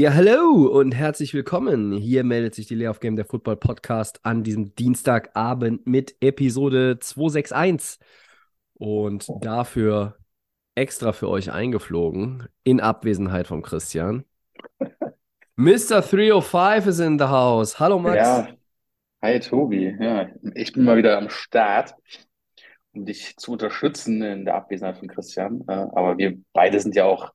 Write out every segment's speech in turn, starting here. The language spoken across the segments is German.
Ja, hallo und herzlich willkommen. Hier meldet sich die Lay of Game, der Football Podcast, an diesem Dienstagabend mit Episode 261. Und dafür extra für euch eingeflogen, in Abwesenheit von Christian. Mr. 305 is in the house. Hallo Max. Ja, hi Tobi. Ja, ich bin mal wieder am Start, um dich zu unterstützen in der Abwesenheit von Christian. Äh, Aber wir beide sind ja auch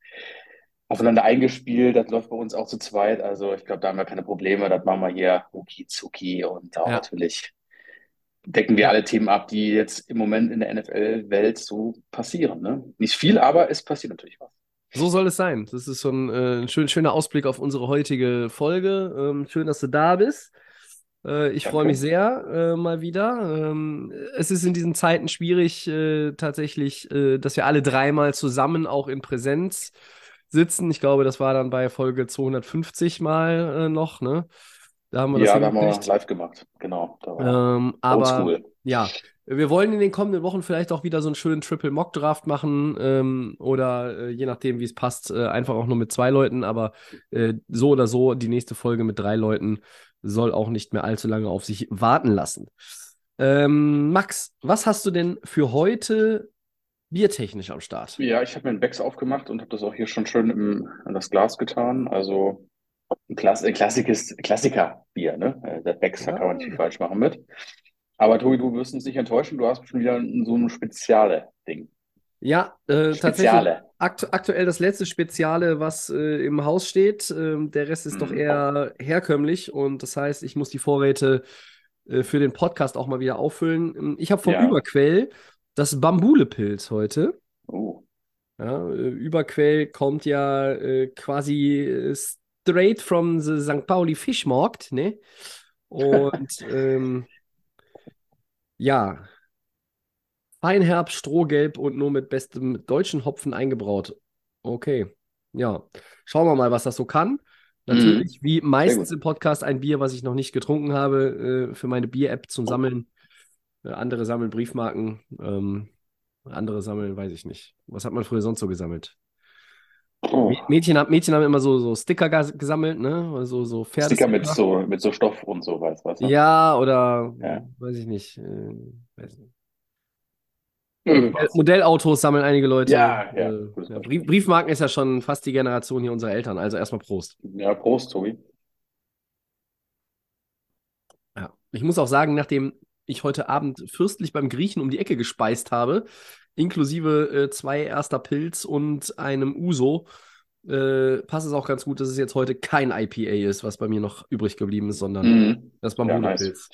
aufeinander eingespielt. Das läuft bei uns auch zu zweit. Also ich glaube, da haben wir keine Probleme. Das machen wir hier rucki zucki und auch Ja. natürlich decken wir alle Themen ab, die jetzt im Moment in der NFL-Welt so passieren. Ne? Nicht viel, aber es passiert natürlich was. So soll es sein. Das ist so ein, äh, ein schön, schöner Ausblick auf unsere heutige Folge. Ähm, schön, dass du da bist. Äh, ich freue mich sehr äh, mal wieder. Ähm, es ist in diesen Zeiten schwierig, äh, tatsächlich, äh, dass wir alle dreimal zusammen auch in Präsenz sitzen. Ich glaube, das war dann bei Folge 250 mal äh, noch, ne? Da haben wir das Ja, da haben wir live gemacht. Genau. Ähm, aber ja, wir wollen in den kommenden Wochen vielleicht auch wieder so einen schönen Triple Mock Draft machen ähm, oder äh, je nachdem, wie es passt, äh, einfach auch nur mit zwei Leuten. Aber äh, so oder so, die nächste Folge mit drei Leuten soll auch nicht mehr allzu lange auf sich warten lassen. Ähm, Max, was hast du denn für heute biertechnisch am Start? Ja, ich habe mir einen Becks aufgemacht und habe das auch hier schon schön im, in das Glas getan. Also ein, Klass ein klassisches Klassiker-Bier, ne? Äh, Der Becks, da kann man nicht viel falsch machen mit. Aber Tobi, du wirst uns nicht enttäuschen, du hast schon wieder ein- so ein Speziale-Ding. Ja, äh, tatsächlich Speziale. akt aktuell das letzte Speziale, was äh, im Haus steht. Ähm, der Rest ist doch Mhm. eher herkömmlich und das heißt, ich muss die Vorräte äh, für den Podcast auch mal wieder auffüllen. Ähm, Ich habe vom Ja. Überquell das Bambulepilz heute. Oh, Ja, äh, Überquell kommt ja äh, quasi äh, straight from the St. Pauli Fischmarkt, ne? Und ähm, ja, Feinherb, Strohgelb und nur mit bestem deutschen Hopfen eingebraut. Okay, ja. Schauen wir mal, was das so kann. Natürlich, wie meistens im Podcast, ein Bier, was ich noch nicht getrunken habe, äh, für meine Bier-App zum Sammeln. Äh, andere sammeln Briefmarken, ähm, andere sammeln, weiß ich nicht. Was hat man früher sonst so gesammelt? oh. Mä- Mädchen, Mädchen haben immer so, so Sticker gesammelt, ne? Oder So, so Sticker mit so, mit so Stoff und so, weißt du? Ja, oder Ja. weiß ich nicht. Äh, weiß nicht. Irgendwas. Modellautos sammeln einige Leute. Ja, ja, Äh, ja, Beispiel. Brief, Briefmarken ist ja schon fast die Generation hier unserer Eltern. Also erstmal Prost. Ja, Prost, Tobi. Ja. Ich muss auch sagen, nachdem ich heute Abend fürstlich beim Griechen um die Ecke gespeist habe, inklusive äh, zwei erster Pilz und einem Uso, äh, passt es auch ganz gut, dass es jetzt heute kein IPA ist, was bei mir noch übrig geblieben ist, sondern Mhm. das Ja, nice.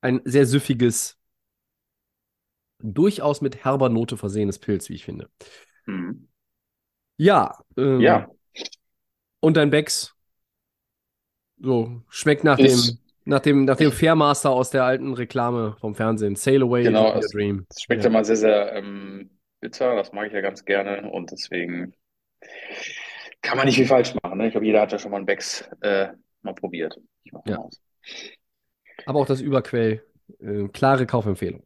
Ein sehr süffiges, durchaus mit herber Note versehenes Pilz, wie ich finde. Mhm. Ja, ähm, Ja, und dein Becks, so, schmeckt nach Ist- dem, nach dem, nach dem Fairmaster aus der alten Reklame vom Fernsehen. Sail away Genau, into your dream. es schmeckt Ja. mal sehr, sehr ähm, bitter. Das mag ich ja ganz gerne und deswegen kann man nicht viel falsch machen. Ne? Ich glaube, jeder hat ja schon mal einen Becks äh, mal probiert. Ich Ja. mal aus. Aber auch das Überquell, äh, klare Kaufempfehlung.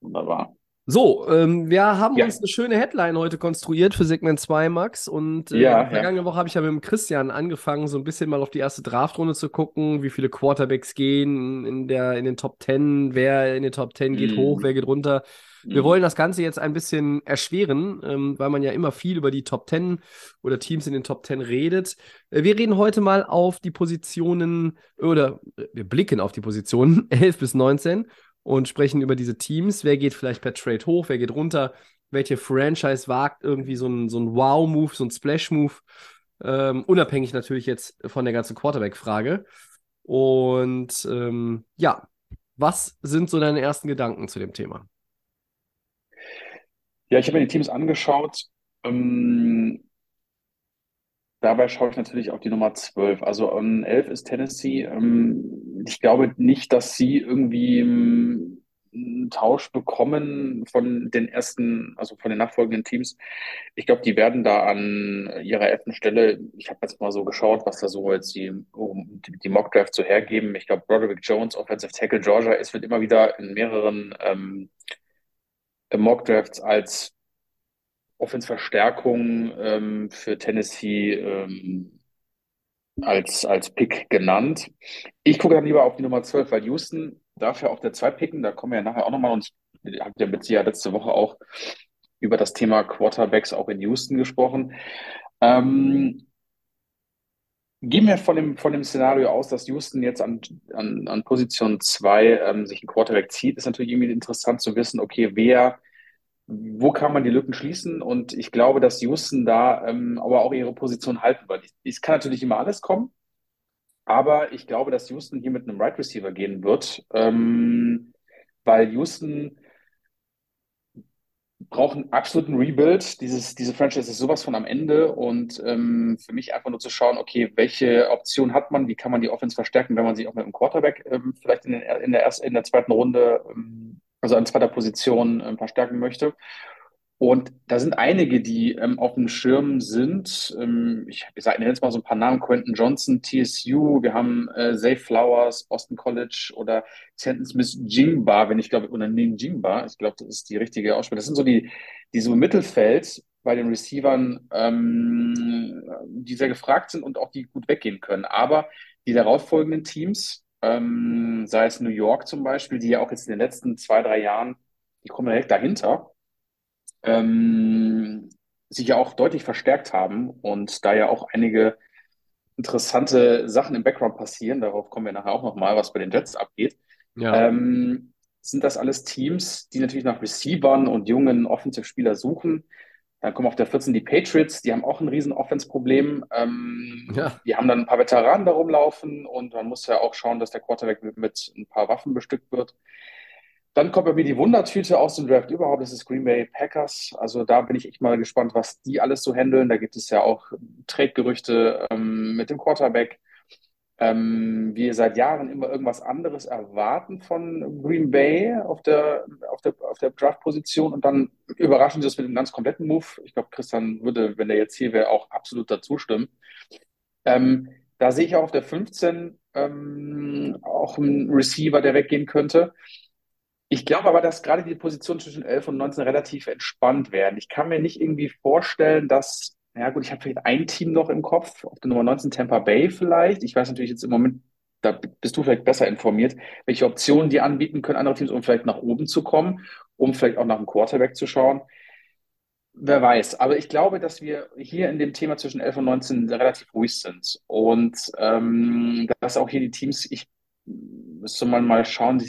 Wunderbar. So, ähm, wir haben Ja. uns eine schöne Headline heute konstruiert für Segment 2, Max. Und äh, Ja, vergangene Woche habe ich ja mit dem Christian angefangen, so ein bisschen mal auf die erste Draftrunde zu gucken, wie viele Quarterbacks gehen in der, in den Top 10, wer in den Top 10 geht Mhm. hoch, wer geht runter. Wir Mhm. wollen das Ganze jetzt ein bisschen erschweren, ähm, weil man ja immer viel über die Top 10 oder Teams in den Top 10 redet. Äh, wir reden heute mal auf die Positionen oder äh, wir blicken auf die Positionen 11 bis 19 und sprechen über diese Teams. Wer geht vielleicht per Trade hoch, wer geht runter, welche Franchise wagt irgendwie so ein, so ein Wow-Move, so ein Splash-Move, ähm, unabhängig natürlich jetzt von der ganzen Quarterback-Frage. Und ähm, ja, was sind so deine ersten Gedanken zu dem Thema? Ja, ich habe mir die Teams angeschaut. Ähm, dabei schaue ich natürlich auf die Nummer 12. Also an 11 ist Tennessee. Ähm, ich glaube nicht, dass sie irgendwie ähm, einen Tausch bekommen von den ersten, also von den nachfolgenden Teams. Ich glaube, die werden da an ihrer elften Stelle, ich habe jetzt mal so geschaut, was da so jetzt die, um, die, Mock so hergeben. Ich glaube, Broderick Jones, Offensive Tackle Georgia, es wird immer wieder in mehreren ähm, Mock als Offensverstärkung ähm, für Tennessee ähm, als, als Pick genannt. Ich gucke dann lieber auf die Nummer 12, weil Houston darf ja auf der 2 picken, da kommen wir ja nachher auch nochmal und ich habe ja mit Sie ja letzte Woche auch über das Thema Quarterbacks auch in Houston gesprochen. Ähm, Gehen wir von dem, von dem Szenario aus, dass Houston jetzt an, an, an Position 2 ähm, sich ein Quarterback zieht, ist natürlich irgendwie interessant zu wissen, okay, wer wo kann man die Lücken schließen? Und ich glaube, dass Houston da ähm, aber auch ihre Position halten wird. Es kann natürlich immer alles kommen, aber ich glaube, dass Houston hier mit einem Right Receiver gehen wird, ähm, weil Houston braucht einen absoluten Rebuild. Dieses, diese Franchise ist sowas von am Ende und ähm, für mich einfach nur zu schauen, okay, welche Option hat man, wie kann man die Offense verstärken, wenn man sich auch mit einem Quarterback ähm, vielleicht in, den, in, der ersten, in der zweiten Runde ähm, also an zweiter Position ähm, verstärken möchte. Und da sind einige, die ähm, auf dem Schirm sind. Ähm, ich sage jetzt mal so ein paar Namen: Quentin Johnson, TSU, wir haben äh, Zay Flowers, Boston College oder Stanton Smith Jingba, wenn ich glaube, oder nee, Jingba, ich glaube, das ist die richtige Aussprache. Das sind so die, die so im Mittelfeld bei den Receivern, ähm, die sehr gefragt sind und auch die gut weggehen können. Aber die darauffolgenden Teams, ähm, sei es New York zum Beispiel, die ja auch jetzt in den letzten zwei, drei Jahren, die kommen direkt dahinter, ähm, sich ja auch deutlich verstärkt haben und da ja auch einige interessante Sachen im Background passieren, darauf kommen wir nachher auch nochmal, was bei den Jets abgeht. Ja. Ähm, sind das alles Teams, die natürlich nach Receivern und jungen Offensive-Spieler suchen, dann kommen auf der 14 die Patriots, die haben auch ein riesen Offense-Problem. Ähm, ja. Die haben dann ein paar Veteranen da rumlaufen und man muss ja auch schauen, dass der Quarterback mit, mit ein paar Waffen bestückt wird. Dann kommt bei mir die Wundertüte aus dem Draft überhaupt, das ist Green Bay Packers. Also da bin ich echt mal gespannt, was die alles so handeln. Da gibt es ja auch Trade-Gerüchte ähm, mit dem Quarterback ähm, wir seit Jahren immer irgendwas anderes erwarten von Green Bay auf der, auf der, auf der Draft-Position und dann überraschen sie das mit einem ganz kompletten Move. Ich glaube, Christian würde, wenn er jetzt hier wäre, auch absolut dazu stimmen. Ähm, da sehe ich auch auf der 15 ähm, auch einen Receiver, der weggehen könnte. Ich glaube aber, dass gerade die Position zwischen 11 und 19 relativ entspannt werden. Ich kann mir nicht irgendwie vorstellen, dass ja gut, ich habe vielleicht ein Team noch im Kopf, auf der Nummer 19 Tampa Bay vielleicht. Ich weiß natürlich jetzt im Moment, da bist du vielleicht besser informiert, welche Optionen die anbieten können, andere Teams, um vielleicht nach oben zu kommen, um vielleicht auch nach dem Quarterback zu schauen. Wer weiß. Aber ich glaube, dass wir hier in dem Thema zwischen 11 und 19 relativ ruhig sind. Und ähm, dass auch hier die Teams, ich müsste mal mal schauen,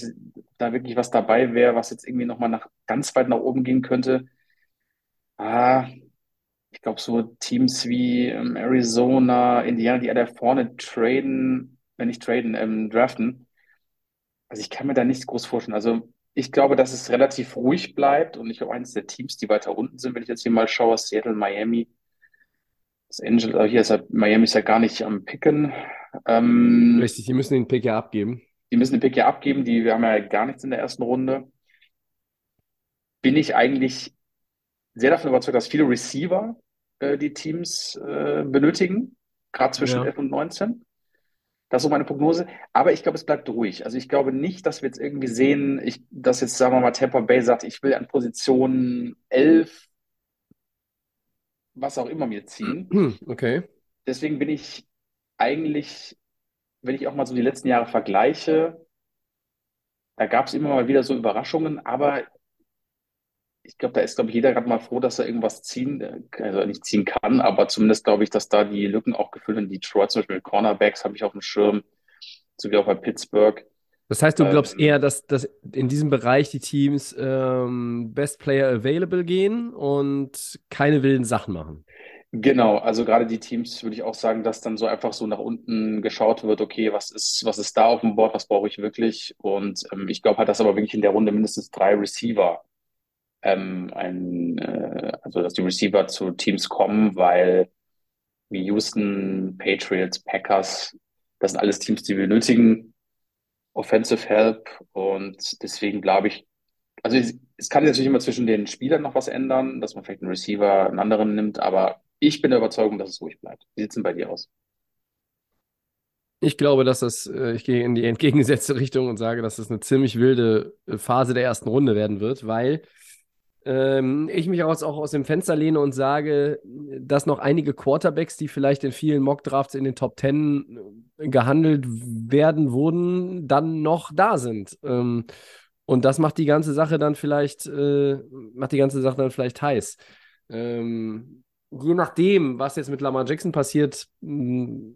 da wirklich was dabei wäre, was jetzt irgendwie nochmal nach, ganz weit nach oben gehen könnte. Ah, ich glaube, so Teams wie ähm, Arizona, Indiana, die da vorne traden, wenn nicht traden, ähm, draften. Also ich kann mir da nichts groß vorstellen. Also ich glaube, dass es relativ ruhig bleibt und ich glaube, eines der Teams, die weiter unten sind, wenn ich jetzt hier mal schaue, Seattle, Miami, Los Angeles, also hier ist ja, Miami ist ja gar nicht am Picken. Ähm, Richtig, die müssen den Pick ja abgeben. Die müssen den Pick ja abgeben, die wir haben ja gar nichts in der ersten Runde. Bin ich eigentlich sehr davon überzeugt, dass viele Receiver äh, die Teams äh, benötigen, gerade zwischen ja. 11 und 19. Das ist so meine Prognose. Aber ich glaube, es bleibt ruhig. Also ich glaube nicht, dass wir jetzt irgendwie sehen, ich, dass jetzt, sagen wir mal, Tampa Bay sagt, ich will an Position 11, was auch immer mir ziehen. Okay. Deswegen bin ich eigentlich, wenn ich auch mal so die letzten Jahre vergleiche, da gab es immer mal wieder so Überraschungen, aber ich glaube, da ist, glaube ich, jeder gerade mal froh, dass er irgendwas ziehen, äh, also nicht ziehen kann, aber zumindest glaube ich, dass da die Lücken auch gefüllt werden. Detroit zum Beispiel mit Cornerbacks habe ich auf dem Schirm, sowie auch bei Pittsburgh. Das heißt, du glaubst ähm, eher, dass, dass in diesem Bereich die Teams ähm, Best Player Available gehen und keine wilden Sachen machen? Genau, also gerade die Teams würde ich auch sagen, dass dann so einfach so nach unten geschaut wird, okay, was ist, was ist da auf dem Board, was brauche ich wirklich? Und ähm, ich glaube halt, dass aber wirklich in der Runde mindestens drei Receiver ähm, ein, äh, also dass die Receiver zu Teams kommen, weil wie Houston, Patriots, Packers. Das sind alles Teams, die benötigen. Offensive Help. Und deswegen glaube ich, also es, es kann natürlich immer zwischen den Spielern noch was ändern, dass man vielleicht einen Receiver, einen anderen nimmt, aber ich bin der Überzeugung, dass es ruhig bleibt. Wie sieht es denn bei dir aus? Ich glaube, dass das, äh, ich gehe in die entgegengesetzte Richtung und sage, dass das eine ziemlich wilde äh, Phase der ersten Runde werden wird, weil ähm, ich mich auch, auch aus dem Fenster lehne und sage, dass noch einige Quarterbacks, die vielleicht in vielen Mock-Drafts in den Top Ten äh, gehandelt werden wurden, dann noch da sind. Ähm, und das macht die ganze Sache dann vielleicht, äh, macht die ganze Sache dann vielleicht heiß. Ähm, je nachdem, was jetzt mit Lamar Jackson passiert, mh,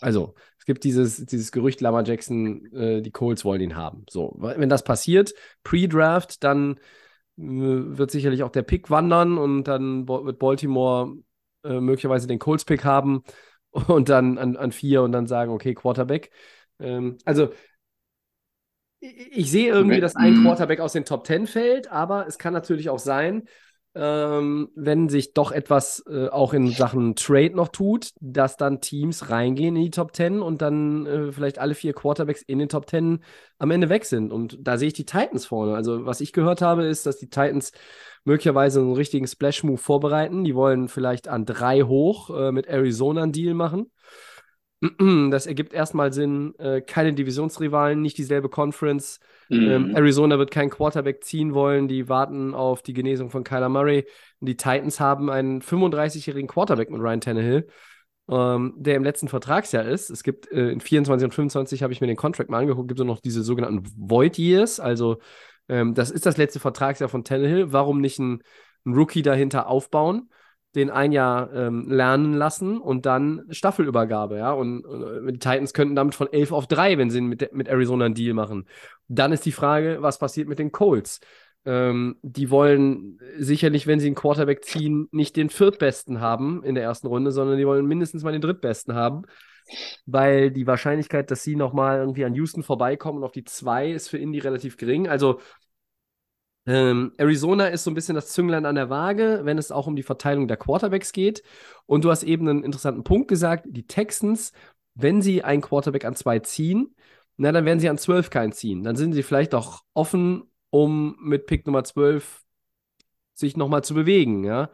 also, es gibt dieses, dieses Gerücht, Lama Jackson, äh, die Colts wollen ihn haben. So, wenn das passiert, Pre-Draft, dann wird sicherlich auch der Pick wandern und dann wird Baltimore äh, möglicherweise den Colts-Pick haben und dann an, an vier und dann sagen, okay, Quarterback. Ähm, also, ich, ich sehe irgendwie, dass ein mhm. Quarterback aus den Top Ten fällt, aber es kann natürlich auch sein, ähm, wenn sich doch etwas äh, auch in Sachen Trade noch tut, dass dann Teams reingehen in die Top 10 und dann äh, vielleicht alle vier Quarterbacks in den Top 10 am Ende weg sind. Und da sehe ich die Titans vorne. Also, was ich gehört habe, ist, dass die Titans möglicherweise einen richtigen Splash-Move vorbereiten. Die wollen vielleicht an drei hoch äh, mit Arizona einen Deal machen. Das ergibt erstmal Sinn. Äh, keine Divisionsrivalen, nicht dieselbe Conference. Ähm, mhm. Arizona wird keinen Quarterback ziehen wollen. Die warten auf die Genesung von Kyler Murray. Die Titans haben einen 35-jährigen Quarterback mit Ryan Tannehill, ähm, der im letzten Vertragsjahr ist. Es gibt äh, in 24 und 25 habe ich mir den Contract mal angeguckt, gibt es noch diese sogenannten Void Years. Also ähm, das ist das letzte Vertragsjahr von Tannehill. Warum nicht ein, ein Rookie dahinter aufbauen? Den ein Jahr ähm, lernen lassen und dann Staffelübergabe, ja. Und, und, die Titans könnten damit von 11 auf 3, wenn sie mit, mit Arizona einen Deal machen. Dann ist die Frage, was passiert mit den Colts? Ähm, die wollen sicherlich, wenn sie einen Quarterback ziehen, nicht den viertbesten haben in der ersten Runde, sondern die wollen mindestens mal den drittbesten haben. Weil die Wahrscheinlichkeit, dass sie nochmal irgendwie an Houston vorbeikommen und auf die 2 ist für Indy relativ gering. Also ähm, Arizona ist so ein bisschen das Zünglein an der Waage, wenn es auch um die Verteilung der Quarterbacks geht. Und du hast eben einen interessanten Punkt gesagt: Die Texans, wenn sie einen Quarterback an zwei ziehen, na, dann werden sie an zwölf keinen ziehen. Dann sind sie vielleicht auch offen, um mit Pick Nummer 12 sich nochmal zu bewegen, ja.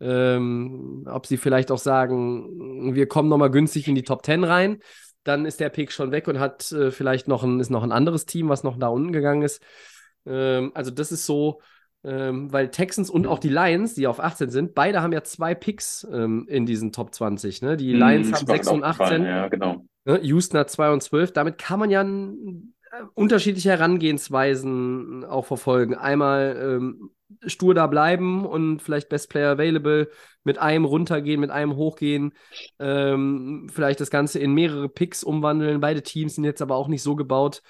Ähm, ob sie vielleicht auch sagen, wir kommen nochmal günstig in die Top 10 rein, dann ist der Pick schon weg und hat äh, vielleicht noch ein, ist noch ein anderes Team, was noch da unten gegangen ist. Ähm, also das ist so, ähm, weil Texans und auch die Lions, die auf 18 sind, beide haben ja zwei Picks ähm, in diesen Top 20. Ne? Die hm, Lions hm, haben 6 und 18. Ja, genau. Ne? Houston hat 2 und 12. Damit kann man ja äh, unterschiedliche Herangehensweisen auch verfolgen. Einmal ähm, stur da bleiben und vielleicht Best Player Available mit einem runtergehen, mit einem hochgehen, ähm, vielleicht das Ganze in mehrere Picks umwandeln. Beide Teams sind jetzt aber auch nicht so gebaut,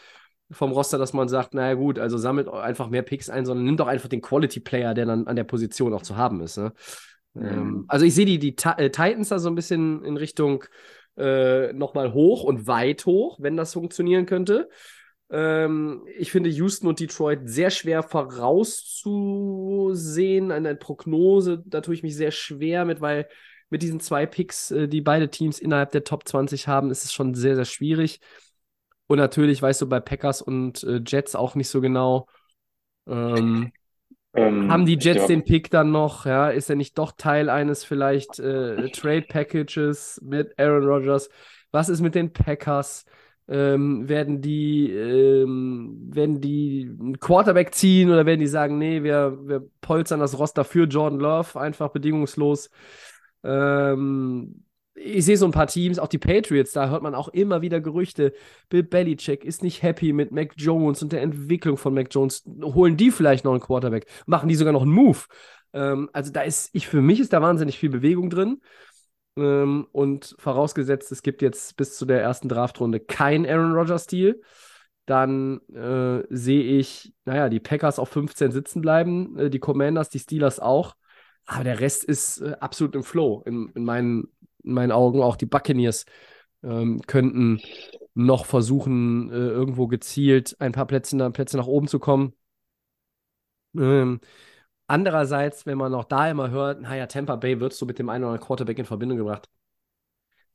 vom Roster, dass man sagt, naja gut, also sammelt einfach mehr Picks ein, sondern nimmt doch einfach den Quality-Player, der dann an der Position auch zu haben ist. Ne? Mhm. Ähm, also ich sehe die, die äh, Titans da so ein bisschen in Richtung äh, nochmal hoch und weit hoch, wenn das funktionieren könnte. Ähm, ich finde Houston und Detroit sehr schwer vorauszusehen. Eine Prognose, da tue ich mich sehr schwer mit, weil mit diesen zwei Picks, äh, die beide Teams innerhalb der Top 20 haben, ist es schon sehr, sehr schwierig. Und natürlich weißt du bei Packers und äh, Jets auch nicht so genau. Ähm, ähm, haben die Jets den Pick dann noch? Ja, ist er nicht doch Teil eines vielleicht äh, Trade Packages mit Aaron Rodgers? Was ist mit den Packers? Ähm, werden die ähm, werden die einen Quarterback ziehen oder werden die sagen, nee, wir, wir polstern das Roster für Jordan Love einfach bedingungslos? Ähm, ich sehe so ein paar Teams, auch die Patriots, da hört man auch immer wieder Gerüchte. Bill Belichick ist nicht happy mit Mac Jones und der Entwicklung von Mac Jones. Holen die vielleicht noch einen Quarterback? Machen die sogar noch einen Move? Ähm, also da ist, ich, für mich ist da wahnsinnig viel Bewegung drin. Ähm, und vorausgesetzt, es gibt jetzt bis zu der ersten Draftrunde kein Aaron Rodgers-Stil, dann äh, sehe ich, naja, die Packers auf 15 sitzen bleiben, äh, die Commanders, die Steelers auch. Aber der Rest ist äh, absolut im Flow, in, in meinen in meinen Augen. Auch die Buccaneers ähm, könnten noch versuchen, äh, irgendwo gezielt ein paar Plätze, Plätze nach oben zu kommen. Ähm, andererseits, wenn man auch da immer hört, naja, Tampa Bay wird so mit dem einen oder anderen Quarterback in Verbindung gebracht.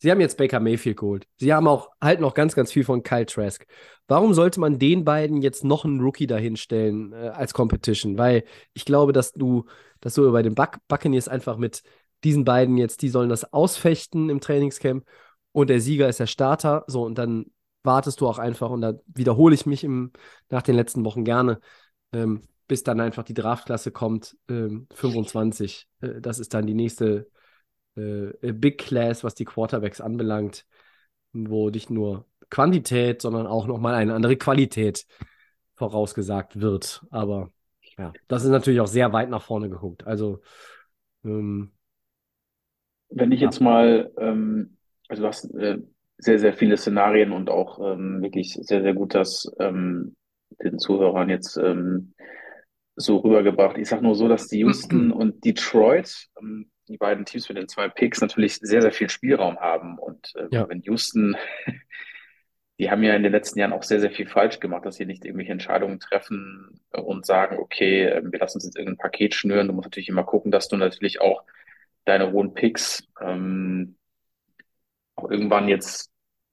Sie haben jetzt Baker Mayfield geholt. Sie haben auch halt noch ganz, ganz viel von Kyle Trask. Warum sollte man den beiden jetzt noch einen Rookie dahinstellen äh, als Competition? Weil ich glaube, dass du, dass du bei den Buc Buccaneers einfach mit diesen beiden jetzt, die sollen das ausfechten im Trainingscamp und der Sieger ist der Starter. So, und dann wartest du auch einfach und da wiederhole ich mich im, nach den letzten Wochen gerne, ähm, bis dann einfach die Draftklasse kommt, ähm, 25. Äh, das ist dann die nächste äh, Big Class, was die Quarterbacks anbelangt, wo nicht nur Quantität, sondern auch nochmal eine andere Qualität vorausgesagt wird. Aber ja, das ist natürlich auch sehr weit nach vorne geguckt. Also ähm, Wenn ich jetzt mal, ähm, also du hast äh, sehr, sehr viele Szenarien und auch ähm, wirklich sehr, sehr gut das ähm, den Zuhörern jetzt ähm, so rübergebracht. Ich sage nur so, dass die Houston und Detroit, ähm, die beiden Teams mit den zwei Picks, natürlich sehr, sehr viel Spielraum haben. Und äh, Ja. wenn Houston, die haben ja in den letzten Jahren auch sehr, sehr viel falsch gemacht, dass sie nicht irgendwelche Entscheidungen treffen und sagen, okay, äh, wir lassen uns jetzt irgendein Paket schnüren. Du musst natürlich immer gucken, dass du natürlich auch deine hohen Picks ähm, auch irgendwann jetzt.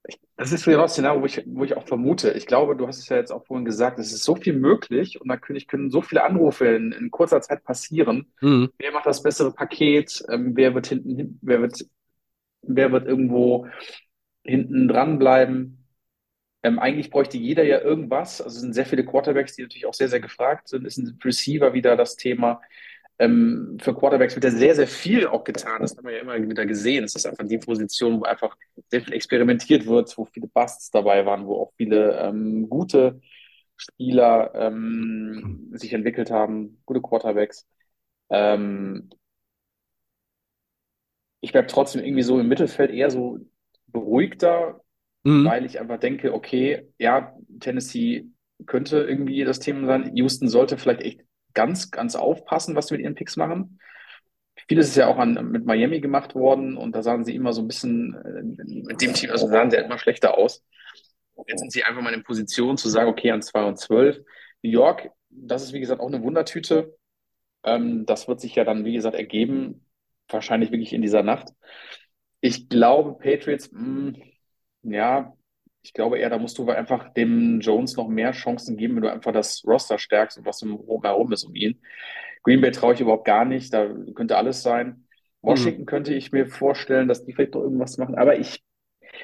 Ich, das ist wieder das Szenario, wo ich, wo ich auch vermute. Ich glaube, du hast es ja jetzt auch vorhin gesagt, es ist so viel möglich und da können, können so viele Anrufe in, in kurzer Zeit passieren. mhm. Wer macht das bessere Paket? Ähm, wer wird hinten, hin- wer wird, wer wird irgendwo hinten dran bleiben? Ähm, eigentlich bräuchte jeder ja irgendwas. Also es sind sehr viele Quarterbacks, die natürlich auch sehr, sehr gefragt sind. Es sind Receiver wieder das Thema. Ähm, für Quarterbacks wird ja sehr, sehr viel auch getan. Das haben wir ja immer wieder gesehen. Es ist einfach die Position, wo einfach sehr viel experimentiert wird, wo viele Busts dabei waren, wo auch viele ähm, gute Spieler ähm, sich entwickelt haben, gute Quarterbacks. Ähm, ich bleibe trotzdem irgendwie so im Mittelfeld eher so beruhigter, Mhm. weil ich einfach denke, okay, ja, Tennessee könnte irgendwie das Thema sein. Houston sollte vielleicht echt ganz, ganz aufpassen, was sie mit ihren Picks machen. Vieles ist ja auch an, mit Miami gemacht worden und da sahen sie immer so ein bisschen äh, mit dem Team, also sahen sie halt immer schlechter aus. Jetzt sind sie einfach mal in Position zu sagen, okay, an 2 und 12. New York, das ist wie gesagt auch eine Wundertüte. Ähm, das wird sich ja dann, wie gesagt, ergeben, wahrscheinlich wirklich in dieser Nacht. Ich glaube, Patriots, mh, ja, ich glaube eher, da musst du einfach dem Jones noch mehr Chancen geben, wenn du einfach das Roster stärkst und was um, herum ist um ihn. Green Bay traue ich überhaupt gar nicht, da könnte alles sein. Washington könnte ich mir vorstellen, dass die vielleicht noch irgendwas machen, aber ich,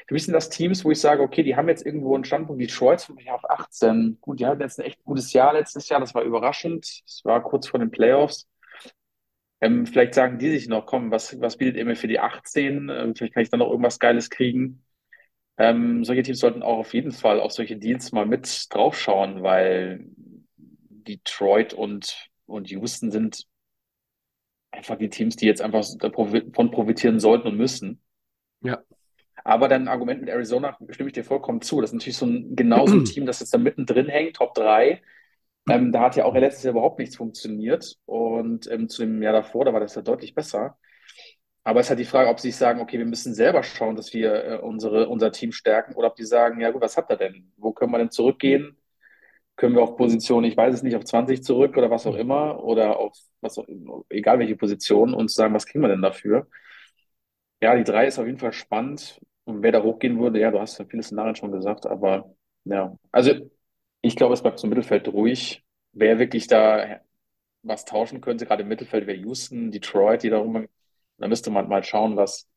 für mich sind das Teams, wo ich sage, okay, die haben jetzt irgendwo einen Standpunkt wie Detroit für mich auf 18. Gut, die hatten jetzt ein echt gutes Jahr letztes Jahr, das war überraschend. Es war kurz vor den Playoffs. Ähm, vielleicht sagen die sich noch, komm, was, was bietet ihr mir für die 18? Ähm, vielleicht kann ich dann noch irgendwas Geiles kriegen. Ähm, solche Teams sollten auch auf jeden Fall auf solche Deals mal mit draufschauen, weil Detroit und, und Houston sind einfach die Teams, die jetzt einfach davon profitieren sollten und müssen. Ja. Aber dein Argument mit Arizona stimme ich dir vollkommen zu. Das ist natürlich so ein, genau so ein Team, das jetzt da mittendrin hängt, Top 3. Ähm, da hat ja auch letztes Jahr überhaupt nichts funktioniert. Und ähm, zu dem Jahr davor, da war das ja deutlich besser. Aber es ist halt die Frage, ob sie sich sagen, okay, wir müssen selber schauen, dass wir äh, unsere, unser Team stärken, oder ob die sagen, ja gut, was habt ihr denn? Wo können wir denn zurückgehen? Können wir auf Position, ich weiß es nicht, auf 20 zurück oder was auch immer, oder auf was auch, egal welche Position und sagen, was kriegen wir denn dafür? Ja, die drei ist auf jeden Fall spannend. Und wer da hochgehen würde, ja, du hast ja viele Szenarien schon gesagt, aber ja, also ich glaube, es bleibt zum Mittelfeld ruhig. Wer wirklich da was tauschen könnte, gerade im Mittelfeld wäre Houston, Detroit, die da rum. Da müsste man mal schauen, was,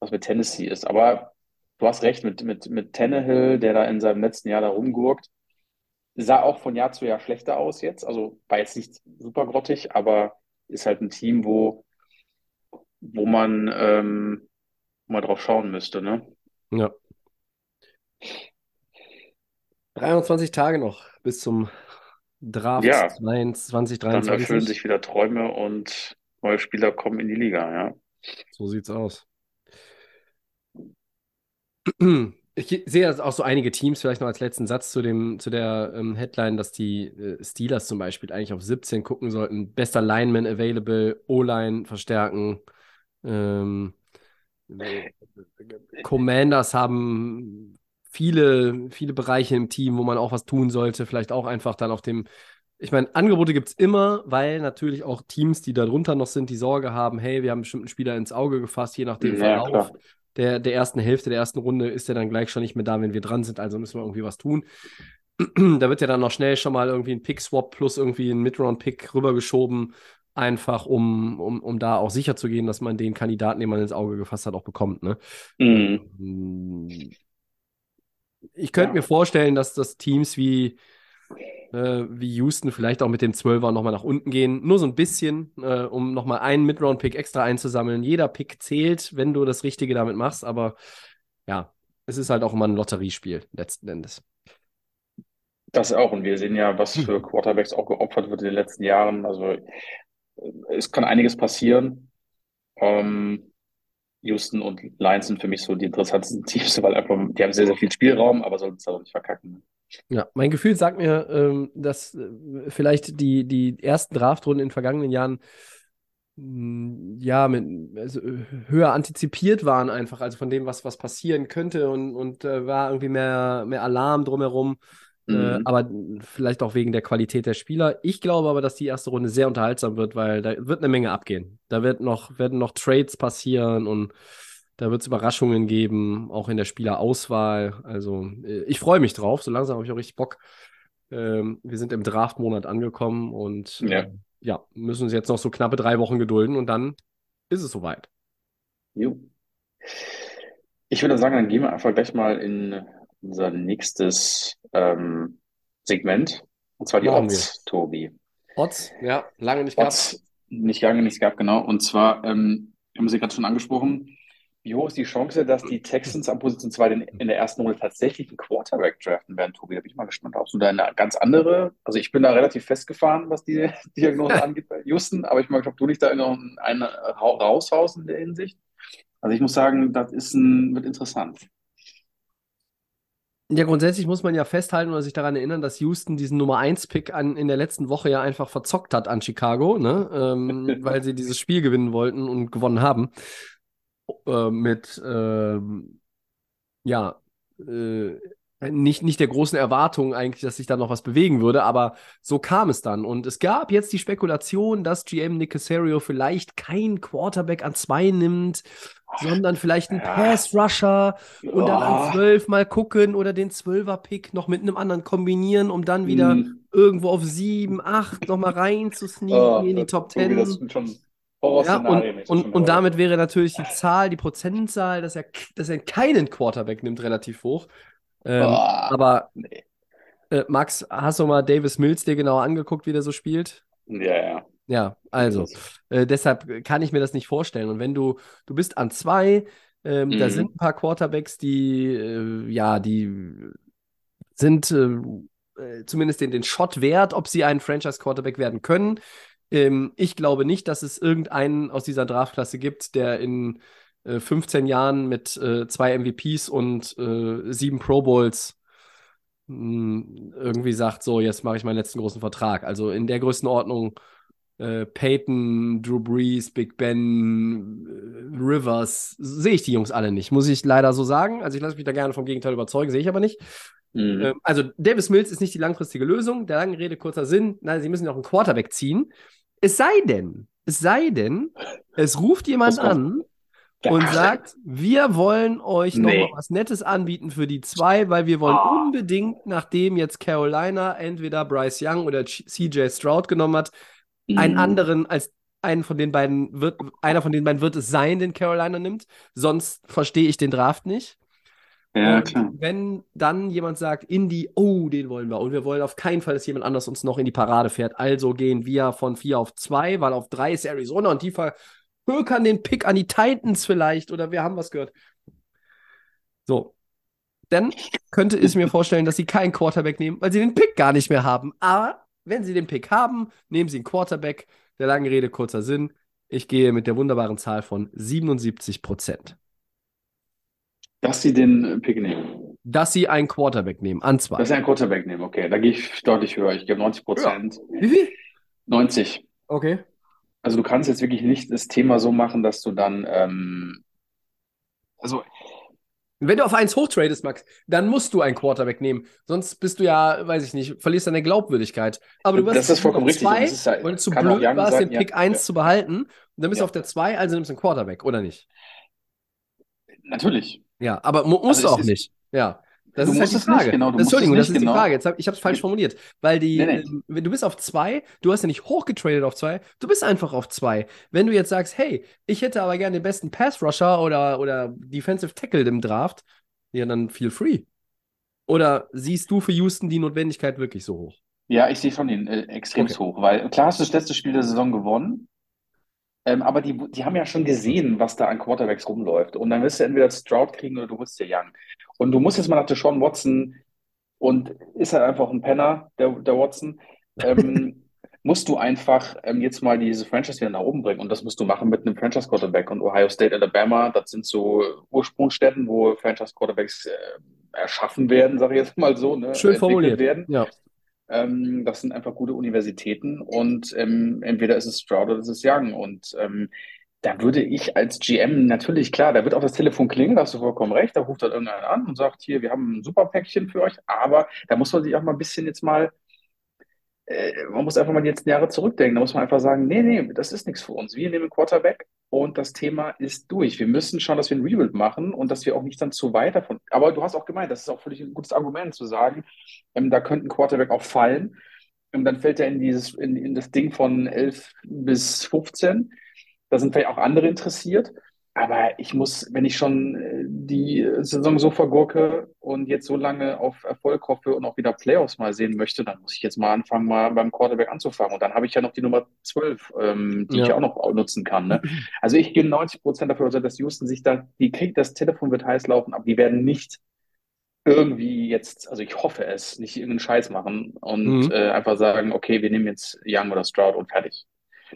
was mit Tennessee ist. Aber du hast recht mit, mit, mit Tannehill, der da in seinem letzten Jahr da rumgurkt. Sah auch von Jahr zu Jahr schlechter aus jetzt. Also war jetzt nicht super grottig, aber ist halt ein Team, wo, wo man ähm, mal drauf schauen müsste, ne? Ja. 23 Tage noch bis zum Draft Ja. 22, Dann erfüllen 23. sich wieder Träume und neue Spieler kommen in die Liga, ja. So sieht's aus. Ich sehe auch so einige Teams, vielleicht noch als letzten Satz zu dem, zu der ähm, Headline, dass die äh, Steelers zum Beispiel eigentlich auf 17 gucken sollten. Bester Lineman available, O-Line verstärken. Ähm, äh, Commanders haben viele, viele Bereiche im Team, wo man auch was tun sollte. Vielleicht auch einfach dann auf dem. Ich meine, Angebote gibt es immer, weil natürlich auch Teams, die darunter noch sind, die Sorge haben, hey, wir haben bestimmt einen Spieler ins Auge gefasst, je nach dem Ja, Verlauf. klar. der, der ersten Hälfte der ersten Runde ist er dann gleich schon nicht mehr da, wenn wir dran sind. Also müssen wir irgendwie was tun. da wird ja dann noch schnell schon mal irgendwie ein Pick-Swap plus irgendwie ein Mid-Round-Pick rübergeschoben, einfach um, um, um da auch sicher zu gehen, dass man den Kandidaten, den man ins Auge gefasst hat, auch bekommt. Ne? Mhm. Ich könnte Ja. mir vorstellen, dass das Teams wie, äh, wie Houston vielleicht auch mit dem 12er nochmal nach unten gehen. Nur so ein bisschen, äh, um nochmal einen Mid-Round-Pick extra einzusammeln. Jeder Pick zählt, wenn du das Richtige damit machst, aber ja, es ist halt auch immer ein Lotteriespiel, letzten Endes. Das auch. Und wir sehen ja, was für Quarterbacks auch geopfert wird in den letzten Jahren. Also äh, es kann einiges passieren. Ähm, Houston und Lions sind für mich so die interessantesten Teams, weil einfach, die haben sehr, sehr viel Spielraum, aber sollten es auch nicht verkacken. Ja, mein Gefühl sagt mir, ähm, dass äh, vielleicht die, die ersten Draftrunden in den vergangenen Jahren mh, ja mit, also, äh, höher antizipiert waren einfach, also von dem, was, was passieren könnte und, und äh, war irgendwie mehr, mehr Alarm drumherum. Äh, Mhm. aber vielleicht auch wegen der Qualität der Spieler. Ich glaube aber, dass die erste Runde sehr unterhaltsam wird, weil da wird eine Menge abgehen. Da wird noch, werden noch Trades passieren und da wird es Überraschungen geben, auch in der Spielerauswahl. Also äh, ich freue mich drauf. So langsam habe ich auch richtig Bock. Ähm, wir sind im Draftmonat angekommen und Ja. äh, ja, müssen uns jetzt noch so knappe drei Wochen gedulden und dann ist es soweit. Jo. Ich würde sagen, dann gehen wir einfach gleich mal in unser nächstes ähm, Segment. Und zwar die Machen Odds, Tobi. Odds, ja, lange nicht. Odds, nicht lange nichts gab, genau. Und zwar, ähm, wir haben sie gerade schon angesprochen, wie hoch ist die Chance, dass die Texans an Position 2 in, in der ersten Runde tatsächlich einen Quarterback draften werden, Tobi? Da bin ich mal gespannt. Hast du da eine ganz andere? Also ich bin da relativ festgefahren, was die Diagnose angeht bei Houston, aber ich mag, ob du nicht da noch einen rau- raushaust in der Hinsicht. Also ich muss sagen, das ist ein, wird interessant. Ja, grundsätzlich muss man ja festhalten oder sich daran erinnern, dass Houston diesen Nummer 1-Pick an, in der letzten Woche ja einfach verzockt hat an Chicago, ne? ähm, weil sie dieses Spiel gewinnen wollten und gewonnen haben. Äh, mit, ähm, ja, äh, nicht, nicht der großen Erwartung eigentlich, dass sich da noch was bewegen würde, aber so kam es dann. Und es gab jetzt die Spekulation, dass GM Nick Casario vielleicht kein Quarterback an zwei nimmt, sondern vielleicht einen Ja. Pass-Rusher und dann an. 12 mal gucken oder den 12er-Pick noch mit einem anderen kombinieren, um dann wieder Mm. irgendwo auf 7, 8 nochmal rein zu sneaken Oh, in die Top 10. das sind schon Ja, und, und, und damit wäre natürlich die Zahl, die Prozentzahl, dass er, dass er keinen Quarterback nimmt, relativ hoch. Ähm, Boah. aber Nee. äh, Max, hast du mal Davis Mills dir genauer angeguckt, wie der so spielt? Ja, ja. Ja, also, äh, deshalb kann ich mir das nicht vorstellen. Und wenn du, du bist an zwei, ähm, da Mhm. sind ein paar Quarterbacks, die, äh, ja, die sind äh, äh, zumindest den, den Shot wert, ob sie ein Franchise-Quarterback werden können. Ähm, ich glaube nicht, dass es irgendeinen aus dieser Draftklasse gibt, der in äh, 15 Jahren mit äh, zwei MVPs und äh, sieben Pro Bowls mh, irgendwie sagt, so, jetzt mache ich meinen letzten großen Vertrag. Also in der Größenordnung äh, Peyton, Drew Brees, Big Ben, äh, Rivers, sehe ich die Jungs alle nicht, muss ich leider so sagen. Also ich lasse mich da gerne vom Gegenteil überzeugen, sehe ich aber nicht. Mhm. Ähm, also Davis Mills ist nicht die langfristige Lösung. Der lange Rede, kurzer Sinn. Nein, sie müssen auch einen Quarterback ziehen. Es sei denn, es sei denn, es ruft jemand kommt? an und sagt, wir wollen euch noch Nee. mal was Nettes anbieten für die zwei, weil wir wollen Ah. unbedingt, nachdem jetzt Carolina entweder Bryce Young oder CJ Stroud genommen hat, einen Mhm. anderen als einen von den beiden wird, einer von den beiden wird es sein, den Carolina nimmt. Sonst verstehe ich den Draft nicht. Ja, Und klar. wenn dann jemand sagt, Indy, oh, den wollen wir. Und wir wollen auf keinen Fall, dass jemand anders uns noch in die Parade fährt. Also gehen wir von 4 auf 2, weil auf 3 ist Arizona und die verhökern den Pick an die Titans vielleicht. Oder wir haben was gehört. So. Dann könnte ich mir vorstellen, dass sie keinen Quarterback nehmen, weil sie den Pick gar nicht mehr haben. Aber wenn sie den Pick haben, nehmen sie einen Quarterback. Der lange Rede, kurzer Sinn. Ich gehe mit der wunderbaren Zahl von 77 Prozent. Dass sie den Pick nehmen. Dass sie einen Quarterback nehmen, an zwei. Dass sie einen Quarterback nehmen. Okay, da gehe ich deutlich höher. Ich gebe 90 Prozent. Wie viel? 90. Okay. Also du kannst jetzt wirklich nicht das Thema so machen, dass du dann, ähm, also Wenn du auf eins hochtradest, Max, dann musst du einen Quarterback nehmen. Sonst bist du ja, weiß ich nicht, verlierst deine Glaubwürdigkeit. Aber du Das warst ist vollkommen auf richtig. zwei, Das ist ja- weil du zu blöd warst, sein, den ja, Pick 1 ja. zu behalten. Und dann bist du Ja. auf der 2, also nimmst du einen Quarterback, oder nicht? Natürlich. Ja, aber mu musst Also auch ist- nicht. Ja. Das ist halt die Frage. genau, Entschuldigung, das ist die genau. Frage. Jetzt hab, ich habe es falsch formuliert. Weil die, Nee, nee. ähm, du bist auf zwei, du hast ja nicht hochgetradet auf zwei, du bist einfach auf zwei. Wenn du jetzt sagst, hey, ich hätte aber gerne den besten Pass-Rusher oder, oder Defensive Tackle im Draft, ja, dann feel free. Oder siehst du für Houston die Notwendigkeit wirklich so hoch? Ja, ich sehe schon den äh, extrem Okay. hoch, weil klar hast du das letzte Spiel der Saison gewonnen, ähm, aber die, die haben ja schon gesehen, was da an Quarterbacks rumläuft. Und dann wirst du entweder Stroud kriegen oder du holst dir Young. Und du musst jetzt mal nach Deshaun Watson und ist halt einfach ein Penner, der, der Watson, ähm, musst du einfach ähm, jetzt mal diese Franchise wieder nach oben bringen. Und das musst du machen mit einem Franchise-Quarterback. Und Ohio State, Alabama, das sind so Ursprungsstätten, wo Franchise-Quarterbacks äh, erschaffen werden, sage ich jetzt mal so, ne? Schön formuliert. werden. Ja. Ähm, das sind einfach gute Universitäten und ähm, entweder ist es Stroud oder es ist Young. Und ähm, da würde ich als GM natürlich, klar, da wird auch das Telefon klingeln, da hast du vollkommen recht, da ruft dann irgendeiner an und sagt, hier, wir haben ein super Päckchen für euch, aber da muss man sich auch mal ein bisschen jetzt mal, man muss einfach mal die letzten Jahre zurückdenken, da muss man einfach sagen, nee, nee, das ist nichts für uns. Wir nehmen Quarterback und das Thema ist durch. Wir müssen schauen, dass wir ein Rebuild machen und dass wir auch nicht dann zu weit davon. Aber du hast auch gemeint, das ist auch völlig ein gutes Argument zu sagen, ähm, da könnte ein Quarterback auch fallen. Und dann fällt er in dieses, in, in das Ding von 11 bis 15. Da sind vielleicht auch andere interessiert. Aber ich muss, wenn ich schon äh, die Saison so vergurke und jetzt so lange auf Erfolg hoffe und auch wieder Playoffs mal sehen möchte, dann muss ich jetzt mal anfangen, mal beim Quarterback anzufangen. Und dann habe ich ja noch die Nummer 12, ähm, die ich Ja. ja auch noch nutzen kann. Ne? Also ich gehe 90 Prozent dafür, also dass Houston sich da, die kriegt, das Telefon wird heiß laufen, aber die werden nicht irgendwie jetzt, also ich hoffe es, nicht irgendeinen Scheiß machen und Mhm. äh, einfach sagen, okay, wir nehmen jetzt Young oder Stroud und fertig.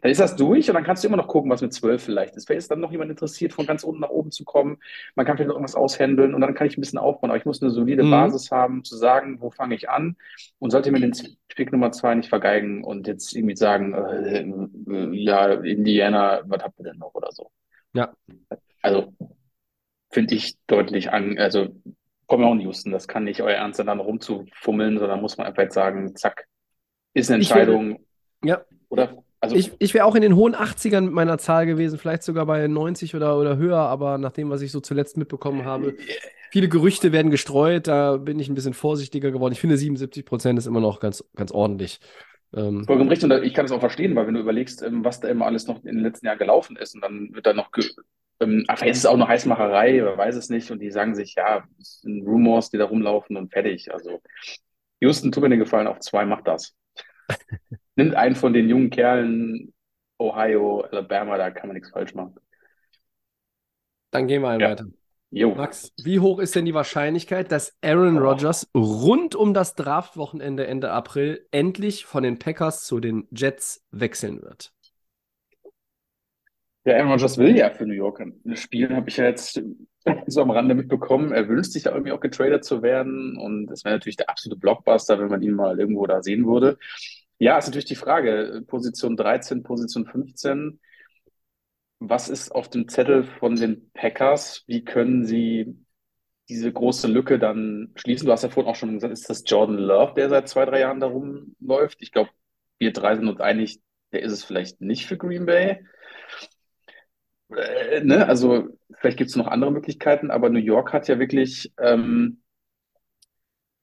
Dann ist das durch und dann kannst du immer noch gucken, was mit 12 vielleicht ist. Vielleicht ist dann noch jemand interessiert, von ganz unten nach oben zu kommen. Man kann vielleicht noch irgendwas aushändeln und dann kann ich ein bisschen aufbauen. Aber ich muss eine solide Mhm. Basis haben, zu sagen, wo fange ich an und sollte mir den Pick Nummer zwei nicht vergeigen und jetzt irgendwie sagen, äh, äh, ja, Indiana, was habt ihr denn noch oder so. Ja. Also finde ich deutlich an, also kommen wir auch in Houston, das kann nicht euer Ernst sein, dann rumzufummeln, sondern muss man einfach jetzt sagen, zack, ist eine Entscheidung, Ja. oder? Also Ich, ich wäre auch in den hohen 80ern mit meiner Zahl gewesen, vielleicht sogar bei 90 oder, oder höher, aber nach dem, was ich so zuletzt mitbekommen habe, viele Gerüchte werden gestreut, da bin ich ein bisschen vorsichtiger geworden. Ich finde 77 Prozent ist immer noch ganz, ganz ordentlich. Ähm, Vollkommen richtig, und ich kann das auch verstehen, weil wenn du überlegst, ähm, was da immer alles noch in den letzten Jahren gelaufen ist und dann wird da noch, ähm, ach, jetzt ist es auch eine Heißmacherei, wer weiß es nicht, und die sagen sich, ja, es sind Rumors, die da rumlaufen und fertig. Also Houston, tut mir den Gefallen, auf zwei, macht das. Nimmt einen von den jungen Kerlen, Ohio, Alabama, da kann man nichts falsch machen. dann gehen wir einen Ja. weiter. Jo. Max, wie hoch ist denn die Wahrscheinlichkeit, dass Aaron Rodgers rund um das Draftwochenende Ende April endlich von den Packers zu den Jets wechseln wird? Ja, Aaron Rodgers will ja für New York spielen, habe ich ja jetzt so am Rande mitbekommen. Er wünscht sich ja irgendwie auch getradet zu werden und das wäre natürlich der absolute Blockbuster, wenn man ihn mal irgendwo da sehen würde. Ja, ist natürlich die Frage, Position 13, Position 15. Was ist auf dem Zettel von den Packers? Wie können sie diese große Lücke dann schließen? Du hast ja vorhin auch schon gesagt, ist das Jordan Love, der seit zwei, drei Jahren da rumläuft? Ich glaube, wir drei sind uns einig, der ist es vielleicht nicht für Green Bay. Äh, ne? Also vielleicht gibt es noch andere Möglichkeiten, aber New York hat ja wirklich, ähm,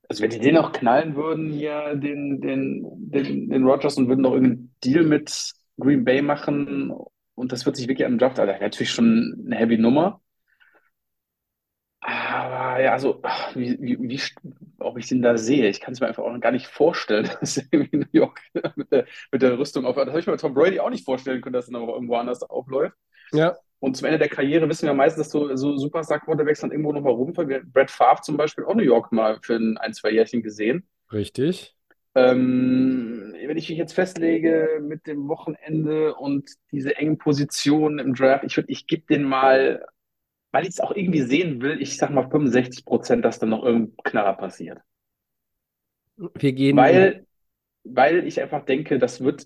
also wenn die den noch knallen würden, hier den, den, den, den Rodgers und würden noch irgendeinen Deal mit Green Bay machen und das wird sich wirklich am Draft, also natürlich schon eine heavy Nummer. Aber ja, also, wie, wie, wie, ob ich den da sehe, ich kann es mir einfach auch gar nicht vorstellen, dass irgendwie New York mit der, mit der Rüstung aufhört. Das habe ich mir bei Tom Brady auch nicht vorstellen können, dass er noch irgendwo anders aufläuft. Ja. Und zum Ende der Karriere wissen wir meistens, dass so, so Superstar-Quarterbacks dann irgendwo nochmal rumfallen. Brett Favre zum Beispiel auch New York mal für ein, ein zwei Jährchen gesehen. Richtig. Ähm, wenn ich mich jetzt festlege mit dem Wochenende und diese engen Positionen im Draft, ich würde, ich gebe den mal, weil ich es auch irgendwie sehen will, ich sag mal 65 Prozent, dass dann noch irgendein Knaller passiert. Wir gehen. Weil, weil ich einfach denke, das wird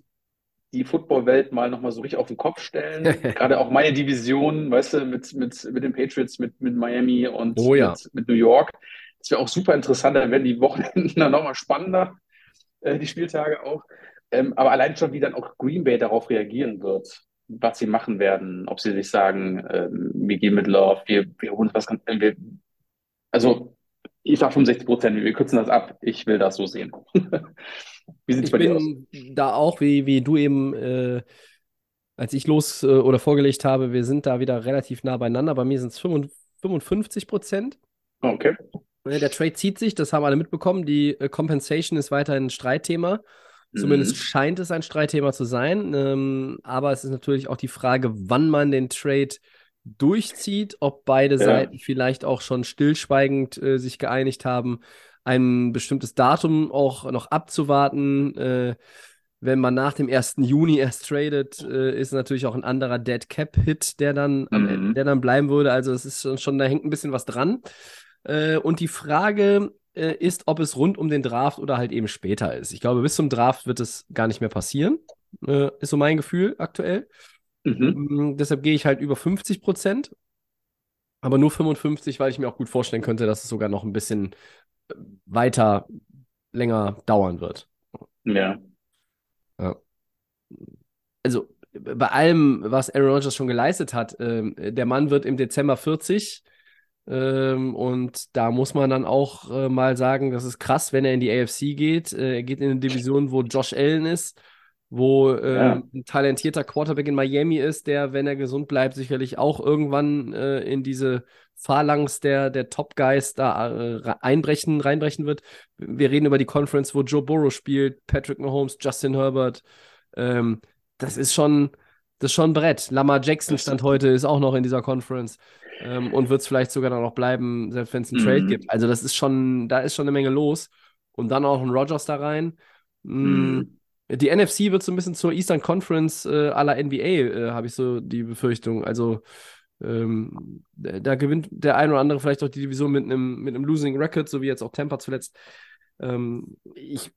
die Footballwelt mal nochmal so richtig auf den Kopf stellen. Gerade auch meine Division, weißt du, mit, mit, mit den Patriots, mit, mit Miami und Oh ja. mit, mit New York. Das wäre auch super interessant, dann werden die Wochenenden dann nochmal spannender, äh, die Spieltage auch. Ähm, aber allein schon, wie dann auch Green Bay darauf reagieren wird, was sie machen werden. Ob sie sich sagen, ähm, wir gehen mit Love, wir, wir holen was ganz, wir, also ich sag 65 Prozent, wir kürzen das ab. Ich will das so sehen. wie sieht es bei dir aus? Da auch, wie, wie du eben, äh, als ich los äh, oder vorgelegt habe, wir sind da wieder relativ nah beieinander. Bei mir sind es 55 Prozent. Okay. Der Trade zieht sich, das haben alle mitbekommen. Die äh, Compensation ist weiterhin ein Streitthema. Zumindest mhm. scheint es ein Streitthema zu sein. Ähm, aber es ist natürlich auch die Frage, wann man den Trade durchzieht, ob beide ja. Seiten vielleicht auch schon stillschweigend äh, sich geeinigt haben, ein bestimmtes Datum auch noch abzuwarten. Äh, wenn man nach dem 1. Juni erst tradet, äh, ist natürlich auch ein anderer Dead Cap Hit, der dann, mhm. der dann bleiben würde. Also es ist schon, da hängt ein bisschen was dran. Äh, und die Frage äh, ist, ob es rund um den Draft oder halt eben später ist. Ich glaube, bis zum Draft wird es gar nicht mehr passieren. Äh, ist so mein Gefühl aktuell. Mhm. Mm, deshalb gehe ich halt über 50 Prozent. Aber nur 55, weil ich mir auch gut vorstellen könnte, dass es sogar noch ein bisschen äh, weiter, länger dauern wird. Ja. ja. Also bei allem, was Aaron Rodgers schon geleistet hat, äh, der Mann wird im Dezember 40 ähm, und da muss man dann auch äh, mal sagen, das ist krass, wenn er in die AFC geht. Äh, er geht in eine Division, wo Josh Allen ist, wo äh, ja. ein talentierter Quarterback in Miami ist, der, wenn er gesund bleibt, sicherlich auch irgendwann äh, in diese Phalanx der, der Top Guys da äh, einbrechen, reinbrechen wird. Wir reden über die Conference, wo Joe Burrow spielt, Patrick Mahomes, Justin Herbert. Ähm, das ist schon, das ist schon ein Brett. Lamar Jackson stand heute, ist auch noch in dieser Conference ähm, und wird es vielleicht sogar noch bleiben, selbst wenn es einen mhm. Trade gibt. Also das ist schon, da ist schon eine Menge los. Und dann auch ein Rogers da rein. Mm, mhm. Die NFC wird so ein bisschen zur Eastern Conference äh, aller NBA, äh, habe ich so die Befürchtung. Also ähm, da gewinnt der ein oder andere vielleicht auch die Division mit einem mit Losing Record, so wie jetzt auch Tampa zuletzt. Ähm, ich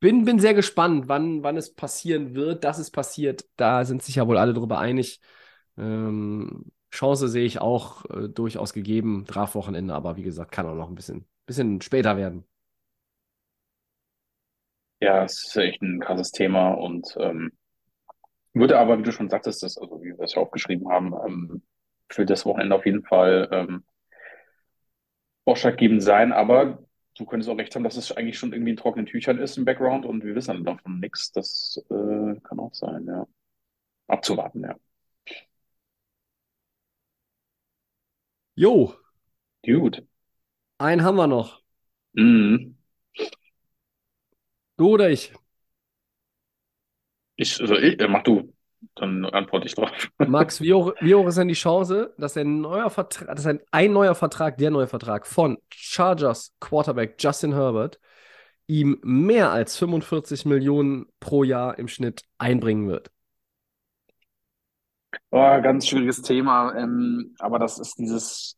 bin, bin sehr gespannt, wann, wann es passieren wird, dass es passiert. Da sind sich ja wohl alle drüber einig. Ähm, Chance sehe ich auch äh, durchaus gegeben, Draftwochenende, aber wie gesagt, kann auch noch ein bisschen, bisschen später werden. Ja, es ist echt ein krasses Thema und ähm, würde aber, wie du schon sagtest, das, also wie wir es ja aufgeschrieben haben, ähm, für das Wochenende auf jeden Fall ähm, ausschlaggebend sein. Aber du könntest auch recht haben, dass es eigentlich schon irgendwie in trockenen Tüchern ist im Background und wir wissen davon nichts. Das äh, kann auch sein, ja. Abzuwarten, ja. Jo. Gut. Einen haben wir noch. Mhm. Du oder ich? Ich, also ich, äh, mach du, dann antworte ich drauf. Max, wie hoch, wie hoch ist denn die Chance, dass ein neuer Vertrag, dass ein, ein neuer Vertrag, der neue Vertrag von Chargers Quarterback Justin Herbert ihm mehr als 45 Millionen pro Jahr im Schnitt einbringen wird? Oh, ganz schwieriges Thema. Ähm, aber das ist dieses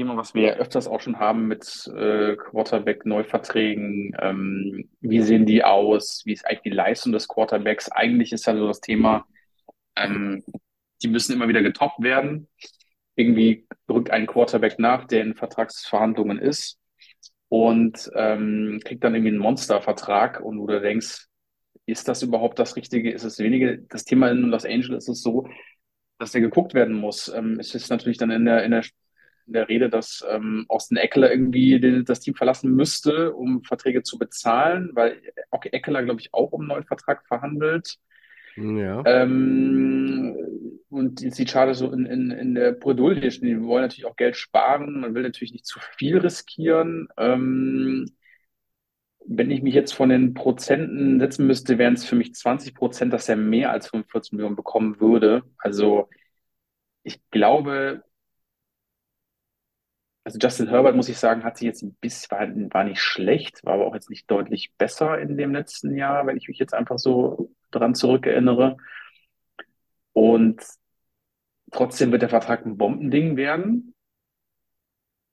Thema, was wir ja öfters auch schon haben mit äh, Quarterback-Neuverträgen. Ähm, wie sehen die aus? Wie ist eigentlich die Leistung des Quarterbacks? Eigentlich ist ja so das Thema, ähm, die müssen immer wieder getoppt werden. Irgendwie rückt ein Quarterback nach, der in Vertragsverhandlungen ist und ähm, kriegt dann irgendwie einen Monstervertrag und wo du denkst, ist das überhaupt das Richtige? Ist es weniger? Das Thema in Los Angeles ist so, dass der geguckt werden muss. Ähm, es ist natürlich dann in der, in der, in der Rede, dass ähm, Austin Eckler irgendwie den, das Team verlassen müsste, um Verträge zu bezahlen, weil auch Eckler, glaube ich, auch um einen neuen Vertrag verhandelt. Ja. Ähm, und jetzt sieht schade so in, in, in der Bredouille, die wollen natürlich auch Geld sparen, man will natürlich nicht zu viel riskieren. Ähm, wenn ich mich jetzt von den Prozenten setzen müsste, wären es für mich 20 Prozent, dass er mehr als 45 Millionen bekommen würde. Also ich glaube, also Justin Herbert, muss ich sagen, hat sich jetzt ein bisschen, war, nicht schlecht, war aber auch jetzt nicht deutlich besser in dem letzten Jahr, wenn ich mich jetzt einfach so dran zurückerinnere. Und trotzdem wird der Vertrag ein Bombending werden.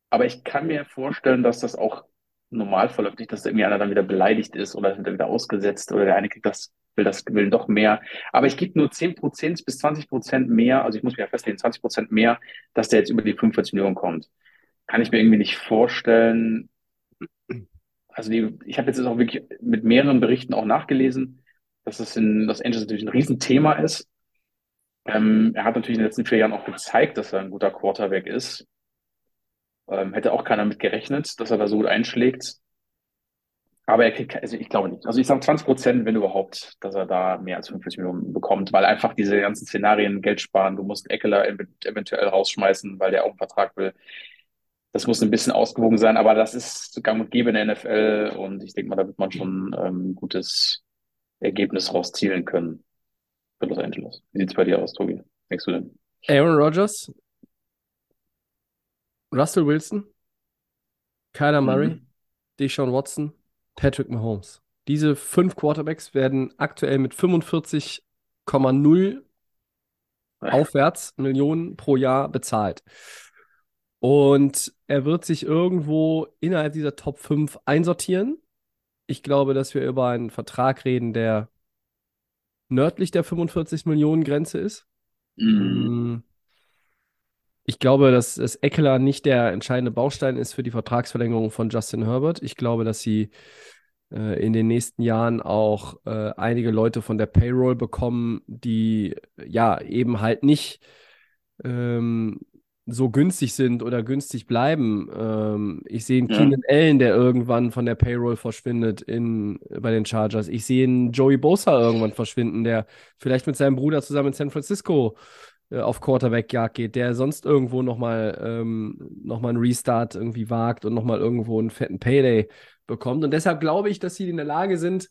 Aber ich kann mir vorstellen, dass das auch normal verläuft nicht, dass irgendwie einer dann wieder beleidigt ist oder wieder ausgesetzt oder der eine kriegt das, will das, will doch mehr. Aber ich gebe nur 10 Prozent bis 20 Prozent mehr, also ich muss mich ja festlegen, 20 Prozent mehr, dass der jetzt über die 45 Millionen kommt. Kann ich mir irgendwie nicht vorstellen. Also die, ich habe jetzt auch wirklich mit mehreren Berichten auch nachgelesen, dass es in Los Angeles natürlich ein Riesenthema ist. Ähm, er hat natürlich in den letzten vier Jahren auch gezeigt, dass er ein guter Quarterback ist. Ähm, hätte auch keiner mit gerechnet, dass er da so gut einschlägt. Aber er kriegt, also ich glaube nicht. Also ich sage 20 Prozent, wenn überhaupt, dass er da mehr als 50 Millionen bekommt, weil einfach diese ganzen Szenarien Geld sparen. Du musst Eckler eventuell rausschmeißen, weil der auch einen Vertrag will. Das muss ein bisschen ausgewogen sein, aber das ist gang und gäbe in der NFL und ich denke mal, da wird man schon ähm, ein gutes Ergebnis rauszielen können für Los Angeles. Wie sieht es bei dir aus, Tobi? Denkst du denn? Aaron Rodgers, Russell Wilson, Kyler Murray, Mhm. Deshaun Watson, Patrick Mahomes. Diese fünf Quarterbacks werden aktuell mit 45,0 aufwärts Millionen pro Jahr bezahlt. Und er wird sich irgendwo innerhalb dieser Top 5 einsortieren. Ich glaube, dass wir über einen Vertrag reden, der nördlich der 45 Millionen Grenze ist. Mhm. Mm. Ich glaube, dass, dass Eckler nicht der entscheidende Baustein ist für die Vertragsverlängerung von Justin Herbert. Ich glaube, dass sie äh, in den nächsten Jahren auch äh, einige Leute von der Payroll bekommen, die ja eben halt nicht ähm, so günstig sind oder günstig bleiben. Ähm, ich sehe einen Ja. Keenan Allen, der irgendwann von der Payroll verschwindet in, bei den Chargers. Ich sehe einen Joey Bosa irgendwann verschwinden, der vielleicht mit seinem Bruder zusammen in San Francisco äh, auf Quarterback-Jagd geht, der sonst irgendwo nochmal ähm, noch mal einen Restart irgendwie wagt und nochmal irgendwo einen fetten Payday bekommt. Und deshalb glaube ich, dass sie in der Lage sind,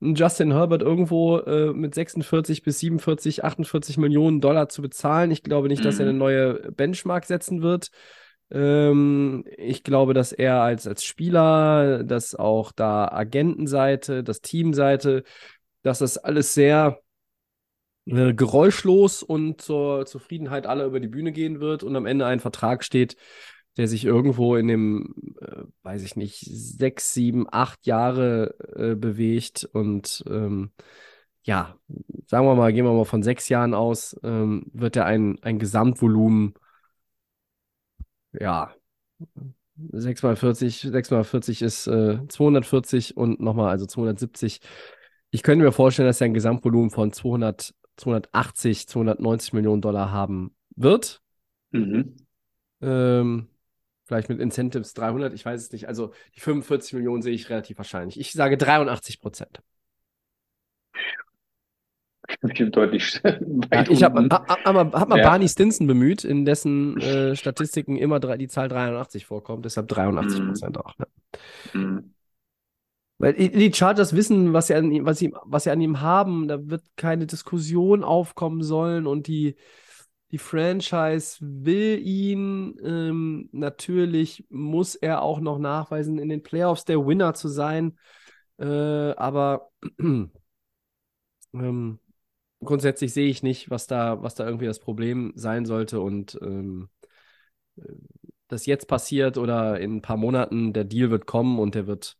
Justin Herbert irgendwo äh, mit 46 bis 47, 48 Millionen Dollar zu bezahlen. Ich glaube nicht, dass er Mhm. eine neue Benchmark setzen wird. Ähm, ich glaube, dass er als, als Spieler, dass auch da Agentenseite, das Teamseite, dass das alles sehr äh, geräuschlos und zur Zufriedenheit aller über die Bühne gehen wird und am Ende ein Vertrag steht, der sich irgendwo in dem, äh, weiß ich nicht, sechs, sieben, acht Jahre äh, bewegt und ähm, ja, sagen wir mal, gehen wir mal von sechs Jahren aus, ähm, wird er ein, ein Gesamtvolumen, ja, 6 mal 40, 6 mal 40 ist äh, 240 und nochmal, also 270. Ich könnte mir vorstellen, dass er ein Gesamtvolumen von 200, 280, 290 Millionen Dollar haben wird. Mhm. Ähm, vielleicht mit Incentives 300, ich weiß es nicht. Also die 45 Millionen sehe ich relativ wahrscheinlich. Ich sage 83 Prozent. Deutlich Ja, ich habe hab, hab, hab mal Ja. Barney Stinson bemüht, in dessen äh, Statistiken immer drei, die Zahl 83 vorkommt, deshalb 83 Prozent auch. Ne? Mhm. Weil die die Chargers wissen, was sie, an ihm, was, sie, was sie an ihm haben. Da wird keine Diskussion aufkommen sollen und die, die Franchise will ihn. Ähm, natürlich muss er auch noch nachweisen, in den Playoffs der Winner zu sein. Äh, aber ähm, grundsätzlich sehe ich nicht, was da, was da irgendwie das Problem sein sollte. Und ähm, äh, das jetzt passiert oder in ein paar Monaten, der Deal wird kommen und der wird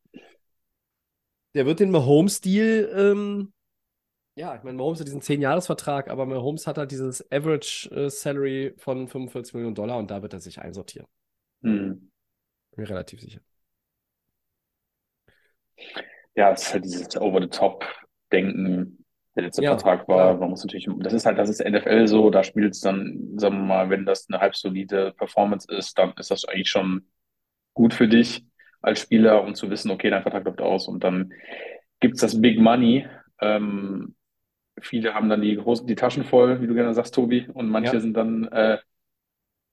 der wird den Mahomes-Deal, ähm, ja, ich meine, Mahomes hat diesen 10-Jahres-Vertrag, aber Mahomes hat halt dieses Average-Salary von 45 Millionen Dollar und da wird er sich einsortieren. Mhm. Bin mir relativ sicher. Ja, es ist halt dieses Over-the-Top-Denken. Der letzte Ja, Vertrag war, klar. man muss natürlich, das ist halt, das ist NFL so, da spielt es dann, sagen wir mal, wenn das eine halb solide Performance ist, dann ist das eigentlich schon gut für dich als Spieler, um zu wissen, okay, dein Vertrag läuft aus und dann gibt's das Big Money. Ähm, viele haben dann die großen, die Taschen voll, wie du gerne sagst, Tobi, und manche Ja. sind dann, äh,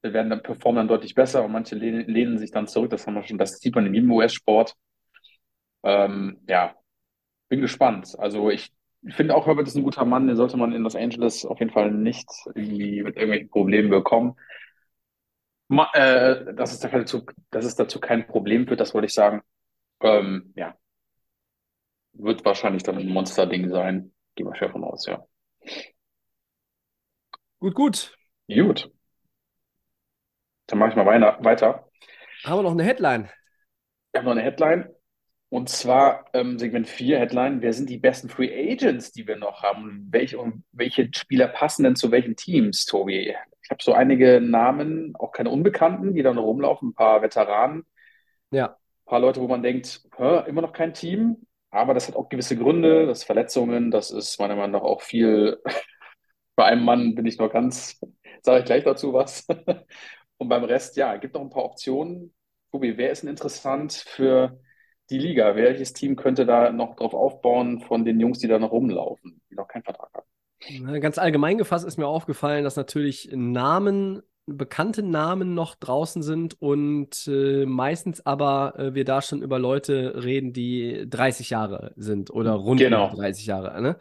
werden dann performen dann deutlich besser und manche lehnen, lehnen sich dann zurück. Das haben wir schon, das sieht man in jedem US-Sport. Ähm, ja, bin gespannt. Also ich finde auch, Herbert ist ein guter Mann, den sollte man in Los Angeles auf jeden Fall nicht irgendwie mit irgendwelchen Problemen bekommen. Ma äh, dass es dazu, dass es dazu kein Problem wird, das wollte ich sagen. Ähm, ja, wird wahrscheinlich dann ein Monster-Ding sein. Gehen wir schwer von aus, ja. Gut, gut. Gut. Dann mache ich mal weiter. Haben wir noch eine Headline? Wir haben noch eine Headline. Und zwar ähm, Segment 4 Headline. Wer sind die besten Free Agents, die wir noch haben? Welche, und welche Spieler passen denn zu welchen Teams, Tobi? Ich habe so einige Namen, auch keine Unbekannten, die da noch rumlaufen, ein paar Veteranen, Ja. ein paar Leute, wo man denkt, immer noch kein Team. Aber das hat auch gewisse Gründe, das Verletzungen, das ist meiner Meinung nach auch viel Bei einem Mann bin ich noch ganz, sage ich gleich dazu was. Und beim Rest, ja, gibt noch ein paar Optionen. Tobi, wer ist denn interessant für die Liga? Welches Team könnte da noch drauf aufbauen von den Jungs, die da noch rumlaufen, die noch keinen Vertrag haben? Ganz allgemein gefasst ist mir aufgefallen, dass natürlich Namen, bekannte Namen noch draußen sind und äh, meistens aber äh, wir da schon über Leute reden, die 30 Jahre sind oder rund Genau. 30 Jahre. Ne?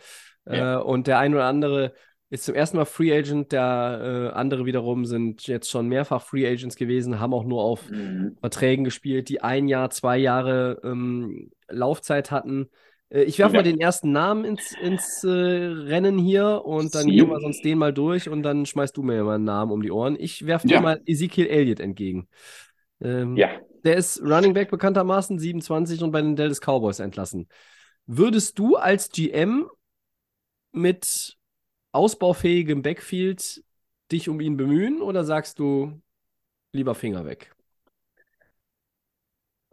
Ja. Äh, und der ein oder andere ist zum ersten Mal Free Agent, der äh, andere wiederum sind jetzt schon mehrfach Free Agents gewesen, haben auch nur auf Mhm. Verträgen gespielt, die ein Jahr, zwei Jahre ähm, Laufzeit hatten. Äh, ich werfe Ja. mal den ersten Namen ins, ins äh, Rennen hier und dann gehen wir sonst den mal durch und dann schmeißt du mir mal einen Namen um die Ohren. Ich werfe dir Ja. mal Ezekiel Elliott entgegen. Ähm, Ja, Der ist Running Back bekanntermaßen 27 und bei den Dallas Cowboys entlassen. Würdest du als GM mit ausbaufähigem Backfield dich um ihn bemühen oder sagst du lieber Finger weg?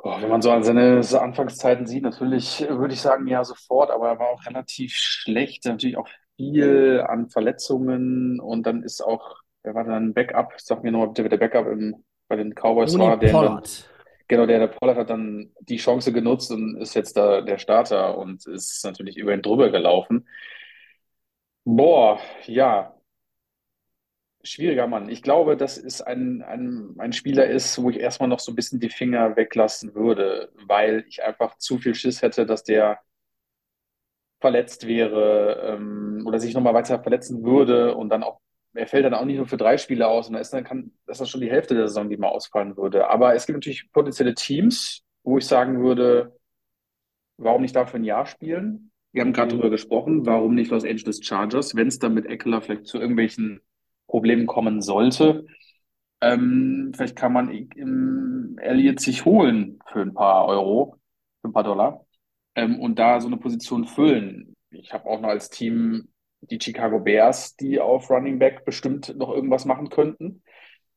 Oh, wenn man so an seine Anfangszeiten sieht, natürlich würde ich sagen, ja, sofort, aber er war auch relativ schlecht, natürlich auch viel an Verletzungen und dann ist auch, wer war dann Backup? Sag mir nochmal bitte, wer der Backup im, bei den Cowboys Tony war, der dann, Pollard. genau, der, der Pollard hat dann die Chance genutzt und ist jetzt da der Starter und ist natürlich über ihn drüber gelaufen. Boah, ja, schwieriger Mann. Ich glaube, dass es ein, ein, ein Spieler ist, wo ich erstmal noch so ein bisschen die Finger weglassen würde, weil ich einfach zu viel Schiss hätte, dass der verletzt wäre ähm, oder sich nochmal weiter verletzen würde und dann auch, er fällt dann auch nicht nur für drei Spiele aus und da ist dann kann, das ist dann schon die Hälfte der Saison, die mal ausfallen würde. Aber es gibt natürlich potenzielle Teams, wo ich sagen würde, warum nicht dafür ein Jahr spielen? Wir haben gerade darüber gesprochen, warum nicht Los Angeles Chargers, wenn es dann mit Eckler vielleicht zu irgendwelchen Problemen kommen sollte. Ähm, vielleicht kann man ähm, Elliott sich holen für ein paar Euro, für ein paar Dollar ähm, und da so eine Position füllen. Ich habe auch noch als Team die Chicago Bears, die auf Running Back bestimmt noch irgendwas machen könnten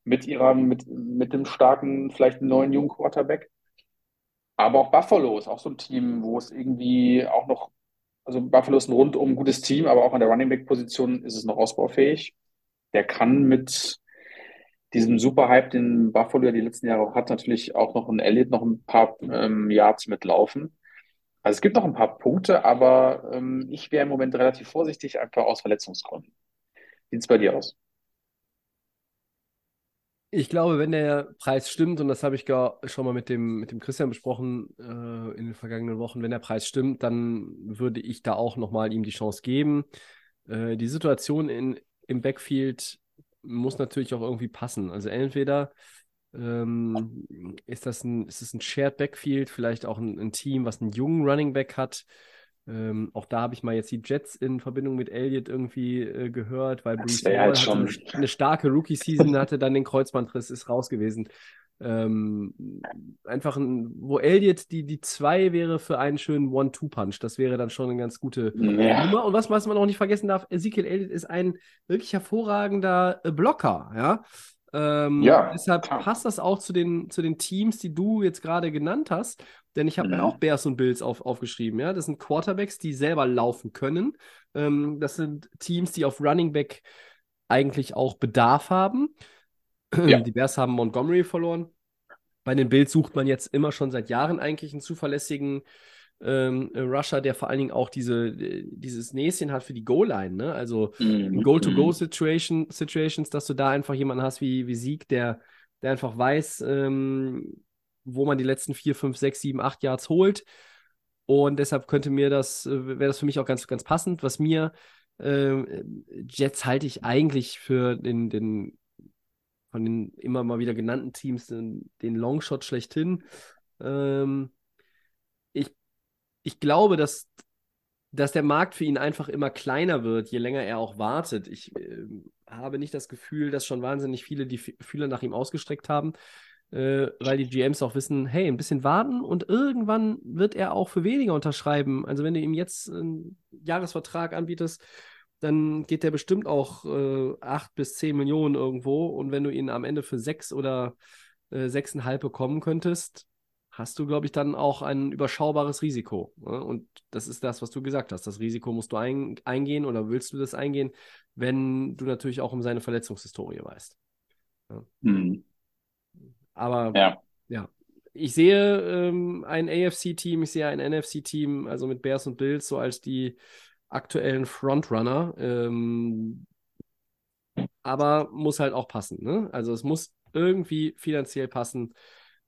mit ihrer, mit, mit dem starken, vielleicht neuen jungen Quarterback. Aber auch Buffalo ist auch so ein Team, wo es irgendwie auch noch, also Buffalo ist ein rundum gutes Team, aber auch an der Running Back Position ist es noch ausbaufähig. Der kann mit diesem Superhype, den Buffalo ja die letzten Jahre auch hat, natürlich auch noch ein Elliott noch ein paar ähm, Yards mitlaufen. Also es gibt noch ein paar Punkte, aber ähm, ich wäre im Moment relativ vorsichtig, einfach aus Verletzungsgründen. Wie sieht's bei dir aus? Ich glaube, wenn der Preis stimmt, und das habe ich gar schon mal mit dem, mit dem Christian besprochen äh, in den vergangenen Wochen, wenn der Preis stimmt, dann würde ich da auch nochmal ihm die Chance geben. Äh, die Situation in, im Backfield muss natürlich auch irgendwie passen. Also entweder ähm, ist das ein, ist es ein Shared Backfield, vielleicht auch ein, ein Team, was einen jungen Running Back hat. Ähm, auch da habe ich mal jetzt die Jets in Verbindung mit Elliott irgendwie äh, gehört, weil Das Bruce Hall halt eine starke Rookie-Season, hatte dann den Kreuzbandriss, ist raus gewesen. Ähm, einfach ein, wo Elliott die, die zwei wäre für einen schönen One-Two-Punch. Das wäre dann schon eine ganz gute Ja. Nummer. Und was, was man auch nicht vergessen darf, Ezekiel Elliott ist ein wirklich hervorragender äh, Blocker, ja. Ähm, Ja, deshalb klar. passt das auch zu den, zu den Teams, die du jetzt gerade genannt hast. Denn ich habe mir Mhm. auch Bears und Bills auf, aufgeschrieben, ja. Das sind Quarterbacks, die selber laufen können. Ähm, das sind Teams, die auf Running Back eigentlich auch Bedarf haben. Ja. Die Bears haben Montgomery verloren. Bei den Bills sucht man jetzt immer schon seit Jahren eigentlich einen zuverlässigen ähm, äh, Rusher, der vor allen Dingen auch diese, äh, dieses Näschen hat für die Goal-Line, ne? Also in Mhm. Goal-to-Go-Situation, Situations, dass du da einfach jemanden hast wie, wie Sieg, der, der einfach weiß, ähm, wo man die letzten vier, fünf, sechs, sieben, acht Yards holt. Und deshalb könnte mir das, äh, wäre das für mich auch ganz, ganz passend. Was mir äh, Jets halte ich eigentlich für den, den von den immer mal wieder genannten Teams den, den Longshot schlechthin. Ähm, ich, ich glaube, dass, dass der Markt für ihn einfach immer kleiner wird, je länger er auch wartet. Ich äh, habe nicht das Gefühl, dass schon wahnsinnig viele die Fühler nach ihm ausgestreckt haben, äh, weil die GMs auch wissen, hey, ein bisschen warten und irgendwann wird er auch für weniger unterschreiben. Also wenn du ihm jetzt einen Jahresvertrag anbietest, dann geht der bestimmt auch äh, 8 bis 10 Millionen irgendwo. Und wenn du ihn am Ende für sechs oder äh, sechseinhalb bekommen könntest, hast du, glaube ich, dann auch ein überschaubares Risiko. Ne? Und das ist das, was du gesagt hast. Das Risiko musst du ein, eingehen oder willst du das eingehen, wenn du natürlich auch um seine Verletzungshistorie weißt. Ja. Mhm. Aber ja. ja. ich sehe ähm, ein AFC-Team, ich sehe ein NFC-Team, also mit Bears und Bills, so als die aktuellen Frontrunner. Ähm, aber muss halt auch passen. Ne? Also es muss irgendwie finanziell passen,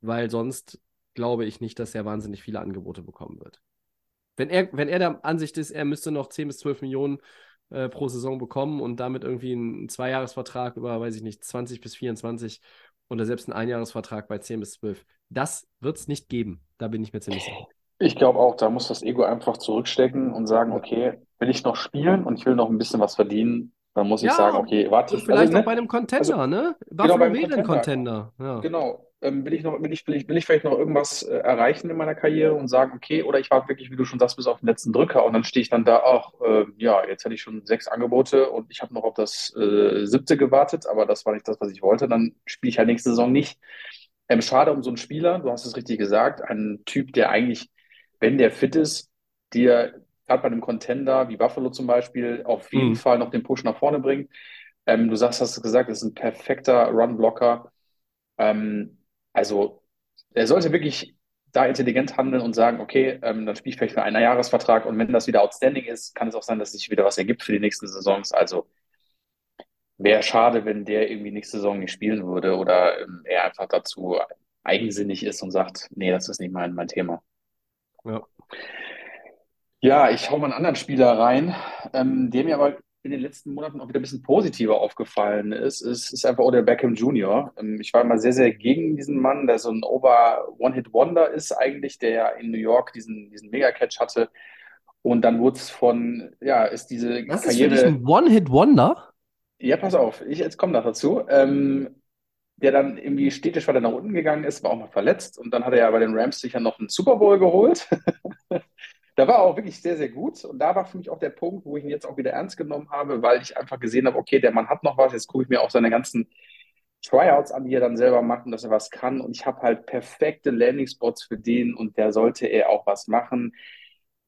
weil sonst glaube ich nicht, dass er wahnsinnig viele Angebote bekommen wird. Wenn er, wenn er der Ansicht ist, er müsste noch 10 bis 12 Millionen äh, pro Saison bekommen und damit irgendwie einen Zweijahresvertrag über, weiß ich nicht, 20 bis 24 oder selbst einen Einjahresvertrag bei 10 bis 12, das wird es nicht geben. Da bin ich mir ziemlich sicher. Ich glaube auch, da muss das Ego einfach zurückstecken und sagen, okay, will ich noch spielen und ich will noch ein bisschen was verdienen, dann muss ich sagen, okay, warte. Und vielleicht also, ne? auch bei einem Contender, also, ne? Buffalo genau wäre ein Contender. Ja. Genau. Ähm, will ich noch, will ich, will ich, will ich vielleicht noch irgendwas äh, erreichen in meiner Karriere und sagen, okay, oder ich warte wirklich, wie du schon sagst, bis auf den letzten Drücker und dann stehe ich dann da, ach, äh, ja, jetzt hätte ich schon sechs Angebote und ich habe noch auf das äh, siebte gewartet, aber das war nicht das, was ich wollte, dann spiele ich halt nächste Saison nicht. Ähm, schade um so einen Spieler, du hast es richtig gesagt, ein Typ, der eigentlich, wenn der fit ist, dir gerade bei einem Contender wie Buffalo zum Beispiel auf jeden mhm. Fall noch den Push nach vorne bringt. Ähm, du sagst, hast gesagt, das ist ein perfekter Run-Blocker. Ähm, also er sollte wirklich da intelligent handeln und sagen, okay, ähm, dann spiele ich vielleicht für einen Jahresvertrag und wenn das wieder outstanding ist, kann es auch sein, dass sich wieder was ergibt für die nächsten Saisons. Also wäre schade, wenn der irgendwie nächste Saison nicht spielen würde oder ähm, er einfach dazu eigensinnig ist und sagt, nee, das ist nicht mein, mein Thema. Ja. Ja, ich hau mal einen anderen Spieler rein, ähm, der mir aber in den letzten Monaten auch wieder ein bisschen positiver aufgefallen ist, ist, ist einfach Odell Beckham Jr. Ähm, ich war immer sehr, sehr gegen diesen Mann, der so ein Over-One-Hit-Wonder ist eigentlich, der ja in New York diesen, diesen Mega-Catch hatte. Und dann wurde es von, ja, ist diese Was Karriere. ist für dich ein One-Hit-Wonder? Ja, pass auf, ich jetzt komme noch dazu. Ähm, der dann irgendwie stetig weiter nach unten gegangen ist, war auch mal verletzt und dann hat er ja bei den Rams sicher noch einen Super Bowl geholt. da war er auch wirklich sehr, sehr gut. Und da war für mich auch der Punkt, wo ich ihn jetzt auch wieder ernst genommen habe, weil ich einfach gesehen habe, okay, der Mann hat noch was. Jetzt gucke ich mir auch seine ganzen Tryouts an, die er dann selber macht und dass er was kann. Und ich habe halt perfekte Landing-Spots für den und der sollte er auch was machen.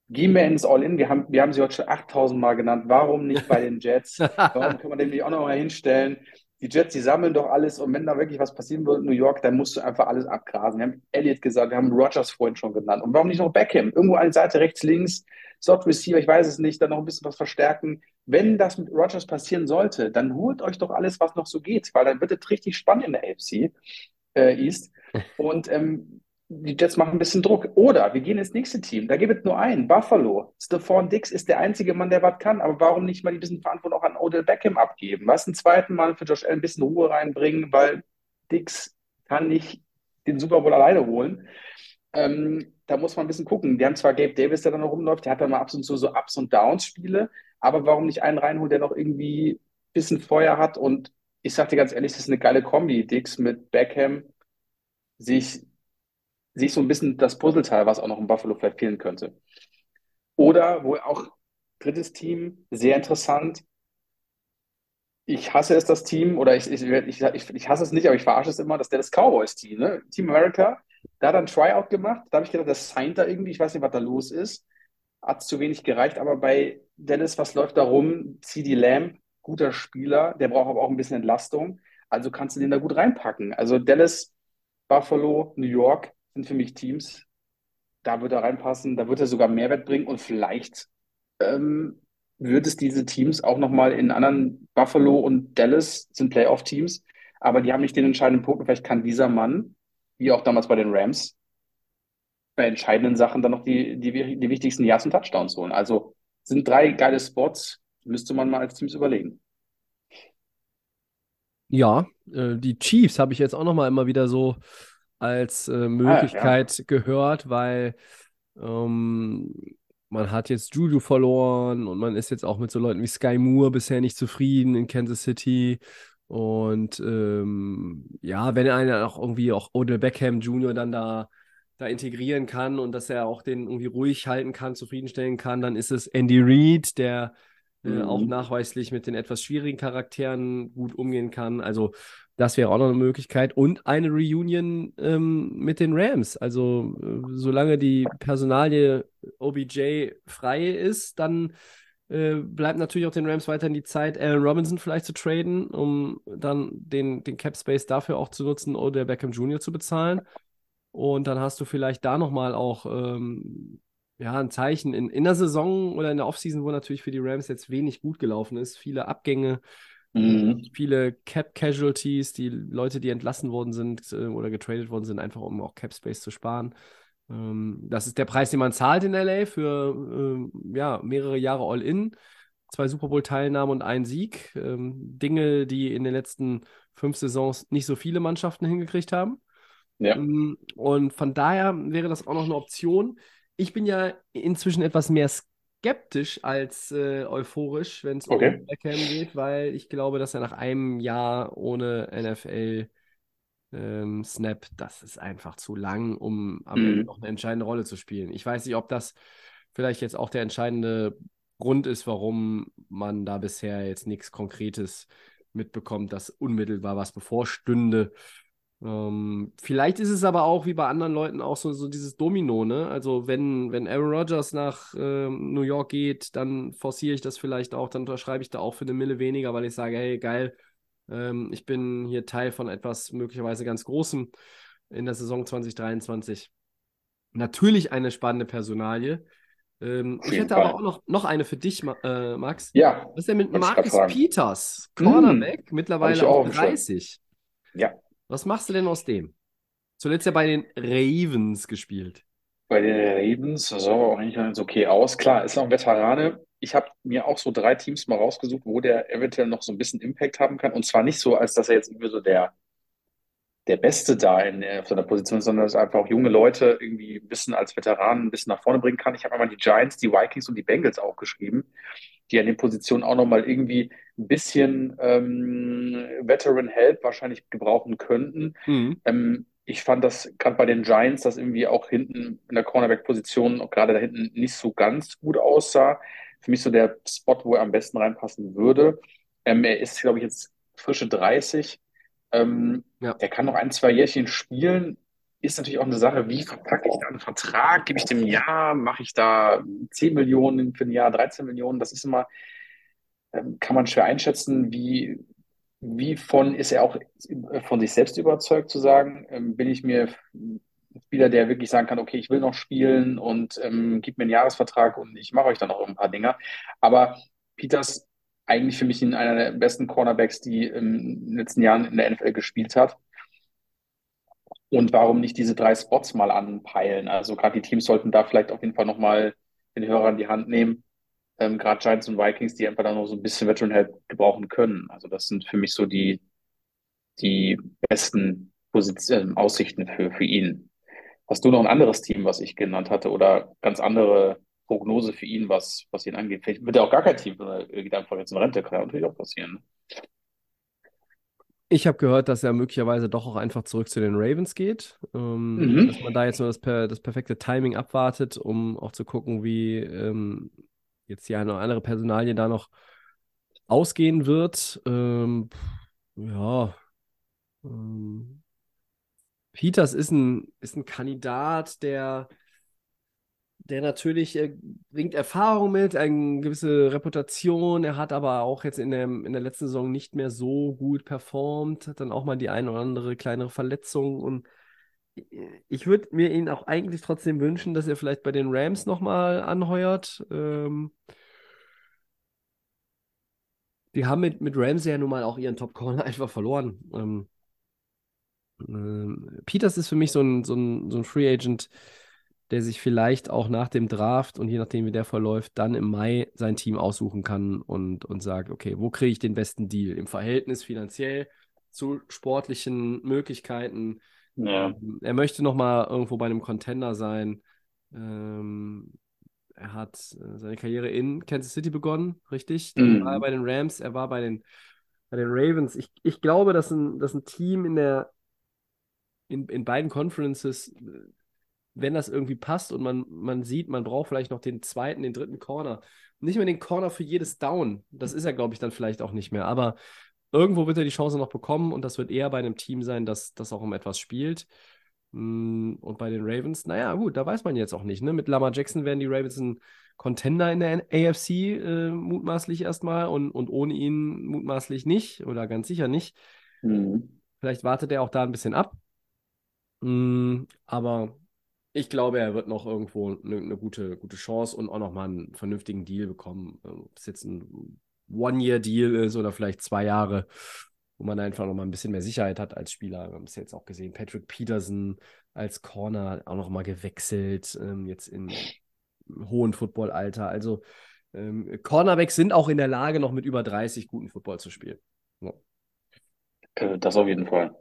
Gehen wir ins All-In. Wir haben, wir haben sie heute schon 8000 Mal genannt. Warum nicht bei den Jets? Warum kann man den nicht auch noch mal hinstellen? Die Jets, die sammeln doch alles und wenn da wirklich was passieren würde in New York, dann musst du einfach alles abgrasen. Wir haben Elliott gesagt, wir haben Rogers vorhin schon genannt. Und warum nicht noch Beckham? Irgendwo eine Seite rechts, links, Slot Receiver, ich weiß es nicht, dann noch ein bisschen was verstärken. Wenn das mit Rogers passieren sollte, dann holt euch doch alles, was noch so geht, weil dann wird es richtig spannend in der AFC äh, East. Und ähm, die Jets machen ein bisschen Druck. Oder wir gehen ins nächste Team. Da gibt es nur einen, Buffalo. Stephon Dix ist der einzige Mann, der was kann. Aber warum nicht mal die bisschen Verantwortung auch an Odell Beckham abgeben? Was einen zweiten Mann für Josh Allen ein bisschen Ruhe reinbringen, weil Dix kann nicht den Super Bowl alleine holen. Ähm, da muss man ein bisschen gucken. Die haben zwar Gabe Davis, der da noch rumläuft, der hat dann mal ab und zu so Ups und Downs Spiele, aber warum nicht einen reinholen, der noch irgendwie ein bisschen Feuer hat? Und ich sag dir ganz ehrlich, das ist eine geile Kombi. Dix mit Beckham sich sehe ich so ein bisschen das Puzzleteil, was auch noch in Buffalo vielleicht fehlen könnte. Oder wo auch drittes Team, sehr interessant. Ich hasse es, das Team, oder ich, ich, ich, ich hasse es nicht, aber ich verarsche es immer, das ist das Cowboys-Team, ne? Team America. Da hat er ein Tryout gemacht, da habe ich gedacht, das signed da irgendwie, ich weiß nicht, was da los ist. Hat zu wenig gereicht, aber bei Dennis, was läuft da rum? CD Lamb, guter Spieler, der braucht aber auch ein bisschen Entlastung. Also kannst du den da gut reinpacken. Also Dallas, Buffalo, New York, sind für mich Teams, da wird er reinpassen, da wird er sogar Mehrwert bringen und vielleicht ähm, wird es diese Teams auch nochmal in anderen Buffalo und Dallas sind Playoff-Teams, aber die haben nicht den entscheidenden Punkt. Vielleicht kann dieser Mann, wie auch damals bei den Rams, bei entscheidenden Sachen dann noch die, die, die wichtigsten Yards und Touchdowns holen. Also sind drei geile Spots, müsste man mal als Teams überlegen. Ja, äh, die Chiefs habe ich jetzt auch nochmal immer wieder so als äh, Möglichkeit ah, ja. gehört, weil ähm, man hat jetzt Juju verloren und man ist jetzt auch mit so Leuten wie Sky Moore bisher nicht zufrieden in Kansas City. Und ähm, ja, wenn einer auch irgendwie auch Odell Beckham Jr. dann da, da integrieren kann und dass er auch den irgendwie ruhig halten kann, zufriedenstellen kann, dann ist es Andy Reid, der äh, auch Mhm. nachweislich mit den etwas schwierigen Charakteren gut umgehen kann. Also das wäre auch noch eine Möglichkeit. Und eine Reunion ähm, mit den Rams. Also äh, solange die Personalie OBJ frei ist, dann äh, bleibt natürlich auch den Rams weiterhin die Zeit, Allen Robinson vielleicht zu traden, um dann den, den Cap Space dafür auch zu nutzen, oder Beckham Jr. zu bezahlen. Und dann hast du vielleicht da nochmal auch ähm, ja, ein Zeichen in, in der Saison oder in der Offseason, wo natürlich für die Rams jetzt wenig gut gelaufen ist. Viele Abgänge, Mhm. viele Cap-Casualties, die Leute, die entlassen worden sind äh, oder getradet worden sind, einfach um auch Cap-Space zu sparen. Ähm, das ist der Preis, den man zahlt in LA für ähm, ja, mehrere Jahre All-In. Zwei Super Bowl-Teilnahmen und ein Sieg. Ähm, Dinge, die in den letzten fünf Saisons nicht so viele Mannschaften hingekriegt haben. Ja. Mm, Und von daher wäre das auch noch eine Option. Ich bin ja inzwischen etwas mehr skeptisch als äh, euphorisch, wenn es Okay. um Beckham geht, weil ich glaube, dass er nach einem Jahr ohne NFL ähm, Snap, das ist einfach zu lang, um am Ende Mhm. noch eine entscheidende Rolle zu spielen. Ich weiß nicht, ob das vielleicht jetzt auch der entscheidende Grund ist, warum man da bisher jetzt nichts Konkretes mitbekommt, dass unmittelbar was bevorstünde. Ähm, vielleicht ist es aber auch wie bei anderen Leuten auch so, so dieses Domino, ne? Also wenn, wenn Aaron Rodgers nach ähm, New York geht, dann forciere ich das vielleicht auch, dann unterschreibe ich da auch für eine Mille weniger, weil ich sage, hey, geil, ähm, ich bin hier Teil von etwas möglicherweise ganz Großem in der Saison 2023. Natürlich eine spannende Personalie. Ähm, ich hätte Fall. aber auch noch, noch eine für dich, äh, Max. Ja, Was ist denn mit Marcus. Peters, Mm, Cornerback, mittlerweile ich auch auch auf dem Schirm. 30? Ja. Was machst du denn aus dem? Zuletzt ja bei den Ravens gespielt. Bei den Ravens sah aber auch eigentlich ganz okay aus. Klar, ist noch ein Veterane. Ich habe mir auch so drei Teams mal rausgesucht, wo der eventuell noch so ein bisschen Impact haben kann. Und zwar nicht so, als dass er jetzt irgendwie so der, der Beste da in, auf seiner Position ist, sondern dass einfach auch junge Leute irgendwie ein bisschen als Veteranen ein bisschen nach vorne bringen kann. Ich habe einmal die Giants, die Vikings und die Bengals aufgeschrieben, die an den Positionen auch nochmal irgendwie ein bisschen ähm, Veteran Help wahrscheinlich gebrauchen könnten. Mhm. Ähm, ich fand das gerade bei den Giants, dass irgendwie auch hinten in der Cornerback-Position, gerade da hinten, nicht so ganz gut aussah. Für mich so der Spot, wo er am besten reinpassen würde. Ähm, er ist, glaube ich, jetzt frische 30. Ähm, Ja. Der kann noch ein, zwei Jährchen spielen. Ist natürlich auch eine Sache, wie verpacke ich da einen Vertrag? Gebe ich dem Jahr? Mache ich da 10 Millionen für ein Jahr, 13 Millionen? Das ist immer, ähm, kann man schwer einschätzen, wie, wie von ist er auch von sich selbst überzeugt zu sagen, ähm, bin ich mir Spieler, der wirklich sagen kann, okay, ich will noch spielen und ähm, gib mir einen Jahresvertrag und ich mache euch dann noch ein paar Dinger. Aber Peters eigentlich für mich einer der besten Cornerbacks, die in den letzten Jahren in der NFL gespielt hat. Und warum nicht diese drei Spots mal anpeilen? Also gerade die Teams sollten da vielleicht auf jeden Fall nochmal den Hörer in die Hand nehmen. Ähm, gerade Giants und Vikings, die einfach dann noch so ein bisschen Veteran Help gebrauchen können. Also das sind für mich so die, die besten Position, Aussichten für, für ihn. Hast du noch ein anderes Team, was ich genannt hatte, oder ganz andere Prognose für ihn, was, was ihn angeht? Vielleicht wird er auch gar kein Team, sondern er geht einfach jetzt in Rente, kann ja natürlich auch passieren. Ne? Ich habe gehört, dass er möglicherweise doch auch einfach zurück zu den Ravens geht. Ähm, Mhm. Dass man da jetzt nur das, per, das perfekte Timing abwartet, um auch zu gucken, wie ähm, jetzt die eine oder andere Personalie da noch ausgehen wird. Ähm, ja. Ähm, Peters ist ein, ist ein Kandidat, der, der natürlich äh, bringt Erfahrung mit, eine gewisse Reputation. Er hat aber auch jetzt in der, in der letzten Saison nicht mehr so gut performt, hat dann auch mal die eine oder andere kleinere Verletzung und ich würde mir ihn auch eigentlich trotzdem wünschen, dass er vielleicht bei den Rams nochmal anheuert. Ähm, die haben mit, mit Ramsey ja nun mal auch ihren Top-Corner einfach verloren. Ähm, ähm, Peters ist für mich so ein, so ein, so ein Free Agent, der sich vielleicht auch nach dem Draft und je nachdem, wie der verläuft, dann im Mai sein Team aussuchen kann und, und sagt, okay, wo kriege ich den besten Deal? Im Verhältnis finanziell zu sportlichen Möglichkeiten. Ja. Ähm, Er möchte nochmal irgendwo bei einem Contender sein. Ähm, er hat äh, seine Karriere in Kansas City begonnen, richtig? Dann Mhm. war er bei den Rams, er war bei den, bei den Ravens. Ich, ich glaube, dass ein, dass ein Team in der in, in beiden Conferences, wenn das irgendwie passt und man, man sieht, man braucht vielleicht noch den zweiten, den dritten Corner, nicht mehr den Corner für jedes Down. Das ist er, glaube ich, dann vielleicht auch nicht mehr. Aber irgendwo wird er die Chance noch bekommen und das wird eher bei einem Team sein, das, das auch um etwas spielt. Mm, und bei den Ravens, naja, gut, da weiß man jetzt auch nicht. Ne? Mit Lamar Jackson werden die Ravens ein Contender in der AFC äh, mutmaßlich erstmal und, und ohne ihn mutmaßlich nicht oder ganz sicher nicht. Mhm. Vielleicht wartet er auch da ein bisschen ab. Mm, aber ich glaube, er wird noch irgendwo eine, eine gute, gute Chance und auch nochmal einen vernünftigen Deal bekommen. Ob es jetzt ein One-Year-Deal ist oder vielleicht zwei Jahre, wo man einfach nochmal ein bisschen mehr Sicherheit hat als Spieler. Wir haben es jetzt auch gesehen. Patrick Peterson als Corner auch nochmal gewechselt, ähm, jetzt im hohen Footballalter. Also ähm, Cornerbacks sind auch in der Lage, noch mit über 30 guten Football zu spielen. Ja. Äh, das auf jeden Fall.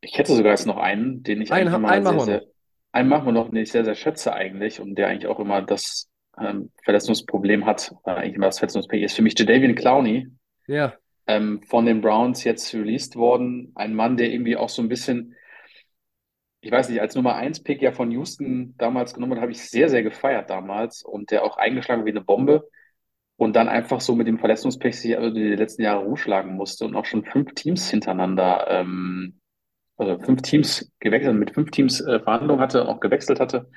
Ich hätte sogar jetzt noch einen, den ich einen, eigentlich mal einen sehr, sehr. Einen machen wir noch, den ich sehr, sehr schätze eigentlich und der eigentlich auch immer das ähm, Verletzungsproblem hat, äh, eigentlich immer das Verletzungspech ist für mich Jadavian Clowney. Ja, ähm, von den Browns jetzt released worden. Ein Mann, der irgendwie auch so ein bisschen, ich weiß nicht, als Nummer 1 Pick ja von Houston damals genommen hat, habe ich sehr, sehr gefeiert damals und der auch eingeschlagen wie eine Bombe und dann einfach so mit dem Verletzungspech sich also die letzten Jahre rumschlagen musste und auch schon fünf Teams hintereinander, ähm, also fünf Teams gewechselt, mit fünf Teams äh, Verhandlungen hatte, auch gewechselt hatte.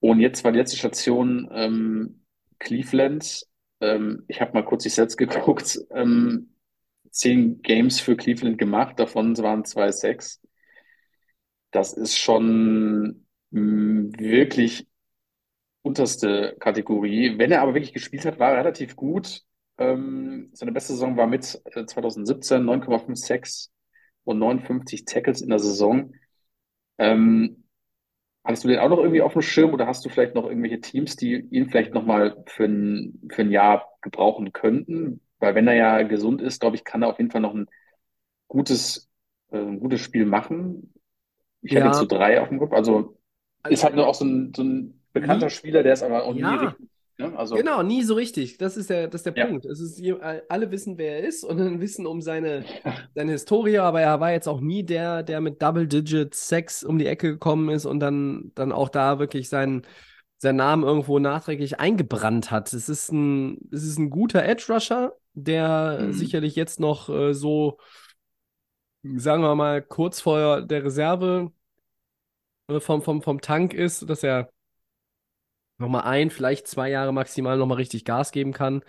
Und jetzt war die letzte Station ähm, Cleveland. Ähm, ich habe mal kurz die Sets geguckt. Ähm, zehn Games für Cleveland gemacht, davon waren zwei Sechs. Das ist schon mh, wirklich unterste Kategorie. Wenn er aber wirklich gespielt hat, war er relativ gut. Ähm, seine beste Saison war mit äh, 2017 9,56 und 59 Tackles in der Saison. Ähm, hattest du den auch noch irgendwie auf dem Schirm oder hast du vielleicht noch irgendwelche Teams, die ihn vielleicht nochmal für ein, für ein Jahr gebrauchen könnten? Weil wenn er ja gesund ist, glaube ich, kann er auf jeden Fall noch ein gutes, äh, ein gutes Spiel machen. Ich hätte jetzt so ja, drei auf dem Kopf. Also ist also halt nur auch so ein, so ein bekannter nie, Spieler, der ist aber auch nie ja, richtig. Ne? Also, Genau, nie so richtig. Das ist der, das ist der ja. Punkt. Es ist, alle wissen, wer er ist und dann wissen um seine, seine Historie, aber er war jetzt auch nie der, der mit Double-Digit Sex um die Ecke gekommen ist und dann, dann auch da wirklich seinen, seinen Namen irgendwo nachträglich eingebrannt hat. Es ist ein, es ist ein guter Edge-Rusher, der Mhm. sicherlich jetzt noch äh, so, sagen wir mal, kurz vor der Reserve äh, vom, vom, vom Tank ist, dass er nochmal ein, vielleicht zwei Jahre maximal nochmal richtig Gas geben kann.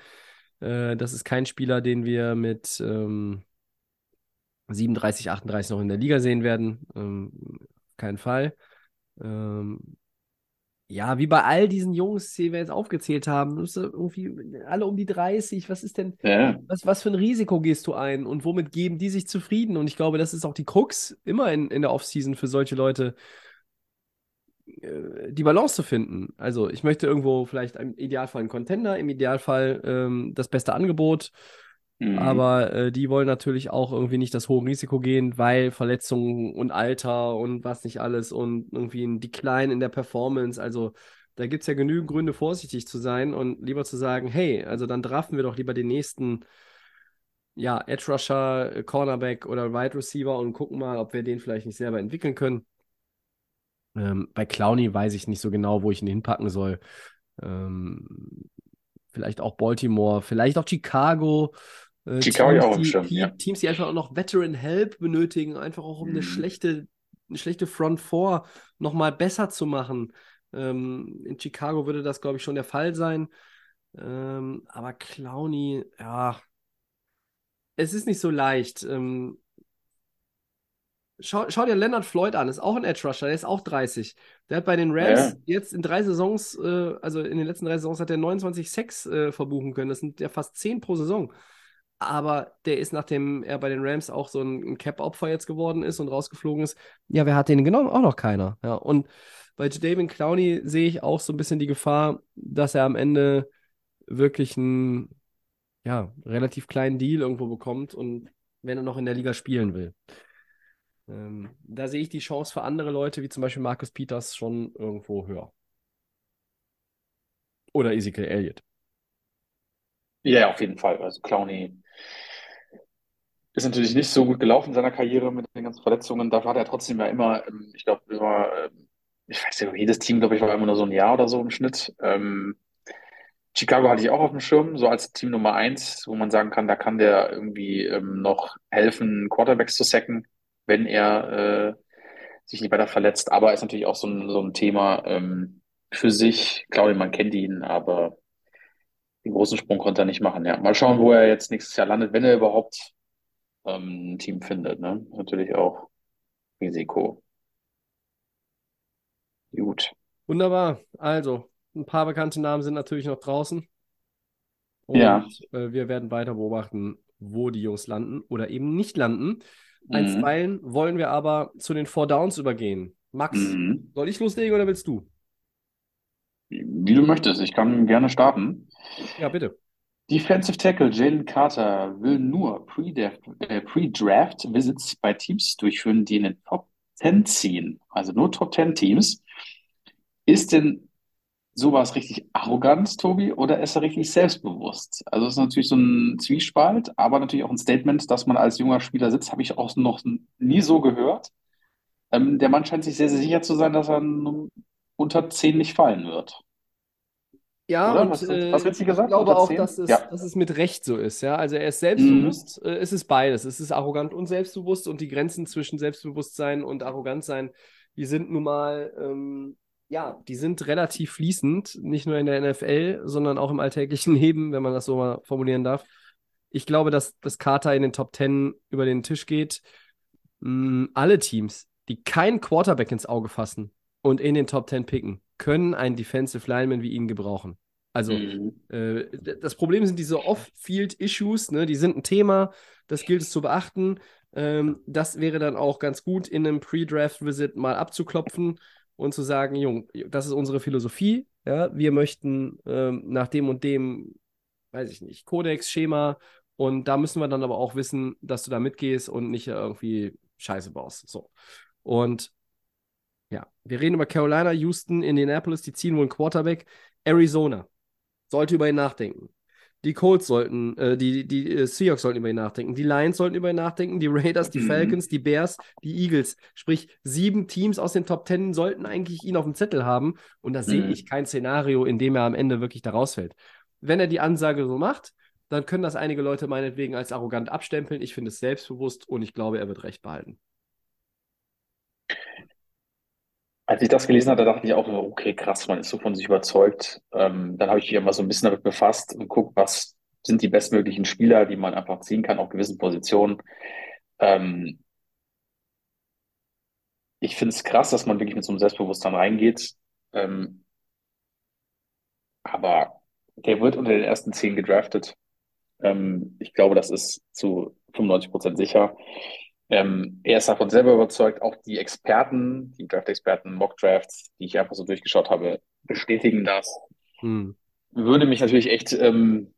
Äh, das ist kein Spieler, den wir mit ähm, 37, 38 noch in der Liga sehen werden. Ähm, keinen Fall. Ähm, ja, wie bei all diesen Jungs, die wir jetzt aufgezählt haben, irgendwie alle um die 30. Was ist denn, Ja. was, was für ein Risiko gehst du ein und womit geben die sich zufrieden? Und ich glaube, das ist auch die Krux immer in, in der Offseason für solche Leute, die Balance zu finden. Also ich möchte irgendwo vielleicht im Idealfall einen Contender, im Idealfall ähm, das beste Angebot, Mhm. aber äh, die wollen natürlich auch irgendwie nicht das hohe Risiko gehen, weil Verletzungen und Alter und was nicht alles und irgendwie ein Decline in der Performance. Also da gibt es ja genügend Gründe, vorsichtig zu sein und lieber zu sagen, hey, also dann draften wir doch lieber den nächsten, ja, Edge Rusher, äh, Cornerback oder Wide Receiver und gucken mal, ob wir den vielleicht nicht selber entwickeln können. Ähm, bei Clowney weiß ich nicht so genau, wo ich ihn hinpacken soll. Ähm, vielleicht auch Baltimore, vielleicht auch Chicago. Äh, Chicago Teams, auch im die, Schirm, die, ja. Teams, die einfach auch noch Veteran Help benötigen, einfach auch um eine Mhm. schlechte, eine schlechte Front Four nochmal besser zu machen. Ähm, in Chicago würde das, glaube ich, schon der Fall sein. Ähm, aber Clowney, ja, es ist nicht so leicht. Ähm, Schau, schau dir Leonard Floyd an, ist auch ein Edge Rusher, der ist auch 30. Der hat bei den Rams ja. jetzt in drei Saisons, äh, also in den letzten drei Saisons, hat er 29 Sacks äh, verbuchen können. Das sind ja fast 10 pro Saison. Aber der ist, nachdem er bei den Rams auch so ein, ein Cap-Opfer jetzt geworden ist und rausgeflogen ist, ja, wer hat den genommen? Auch noch keiner. Ja, und bei Jadavion Clowney sehe ich auch so ein bisschen die Gefahr, dass er am Ende wirklich einen ja, relativ kleinen Deal irgendwo bekommt und wenn er noch in der Liga spielen will. Ähm, da sehe ich die Chance für andere Leute, wie zum Beispiel Marcus Peters, schon irgendwo höher. Oder Ezekiel Elliott. Ja, auf jeden Fall. Also Clowney ist natürlich nicht so gut gelaufen in seiner Karriere mit den ganzen Verletzungen. Dafür hat er trotzdem ja immer, ähm, ich glaube, immer, ähm, ich weiß ja, jedes Team, glaube ich, war immer nur so ein Jahr oder so im Schnitt. Ähm, Chicago hatte ich auch auf dem Schirm, so als Team Nummer eins, wo man sagen kann, da kann der irgendwie ähm, noch helfen, Quarterbacks zu sacken, wenn er äh, sich nicht weiter verletzt. Aber ist natürlich auch so ein, so ein Thema ähm, für sich. Ich glaube, man kennt ihn, aber den großen Sprung konnte er nicht machen. Ja, mal schauen, wo er jetzt nächstes Jahr landet, wenn er überhaupt ähm, ein Team findet. Ne? Natürlich auch Risiko. Gut. Wunderbar. Also, ein paar bekannte Namen sind natürlich noch draußen. Und Ja. äh, wir werden weiter beobachten, wo die Jungs landen oder eben nicht landen. Mhm. Einstweilen wollen wir aber zu den Four Downs übergehen. Max, Mhm. soll ich loslegen oder willst du? Wie du möchtest, ich kann gerne starten. Ja, bitte. Defensive Tackle Jalen Carter will nur Pre-Draft äh, Pre-Draft-Visits bei Teams durchführen, die in den Top 10 ziehen. Also nur Top 10 Teams. Ist denn sowas richtig arrogant, Tobi, oder ist er richtig selbstbewusst? Also es ist natürlich so ein Zwiespalt, aber natürlich auch ein Statement, dass man als junger Spieler sitzt, habe ich auch noch nie so gehört. Ähm, der Mann scheint sich sehr, sehr sicher zu sein, dass er unter 10 nicht fallen wird. Ja, Oder? und Was- äh, was wird sie gesagt? ich glaube auch, 10? dass es, Ja. dass es mit Recht so ist. Ja? Also er ist selbstbewusst, äh, es ist beides. Es ist arrogant und selbstbewusst und die Grenzen zwischen Selbstbewusstsein und Arrogantsein, die sind nun mal, ähm, ja, die sind relativ fließend, nicht nur in der NFL, sondern auch im alltäglichen Leben, wenn man das so mal formulieren darf. Ich glaube, dass das Carter in den Top 10 über den Tisch geht. Mm, alle Teams, die keinen Quarterback ins Auge fassen und in den Top 10 picken, können einen Defensive Lineman wie ihn gebrauchen. Also, Mhm. äh, das Problem sind diese Off-Field-Issues, ne? Die sind ein Thema, das gilt es zu beachten. Ähm, das wäre dann auch ganz gut, in einem Pre-Draft-Visit mal abzuklopfen und zu sagen, Jung, das ist unsere Philosophie. Ja? Wir möchten ähm, nach dem und dem, weiß ich nicht, Kodex, Schema und da müssen wir dann aber auch wissen, dass du da mitgehst und nicht irgendwie Scheiße baust. So. Und ja, wir reden über Carolina, Houston, Indianapolis, die ziehen wohl einen Quarterback. Arizona sollte über ihn nachdenken. Die Colts sollten, äh, die, die äh, Seahawks sollten über ihn nachdenken. Die Lions sollten über ihn nachdenken. Die Raiders, die Mhm. Falcons, die Bears, die Eagles. Sprich, sieben Teams aus den Top Ten sollten eigentlich ihn auf dem Zettel haben. Und da sehe Mhm. ich kein Szenario, in dem er am Ende wirklich da rausfällt. Wenn er die Ansage so macht, dann können das einige Leute meinetwegen als arrogant abstempeln. Ich finde es selbstbewusst und ich glaube, er wird recht behalten. Als ich das gelesen hatte, dachte ich auch, okay, krass, man ist so von sich überzeugt. Ähm, dann habe ich mich immer so ein bisschen damit befasst und guckt, was sind die bestmöglichen Spieler, die man einfach ziehen kann auf gewissen Positionen. Ähm, ich finde es krass, dass man wirklich mit so einem Selbstbewusstsein reingeht. Ähm, aber der wird unter den ersten zehn gedraftet. Ähm, ich glaube, das ist zu 95 Prozent sicher. Ähm, er ist davon selber überzeugt. Auch die Experten, die Draft-Experten, Mock-Drafts, die ich einfach so durchgeschaut habe, bestätigen das. Hm. Würde mich natürlich echt ähm,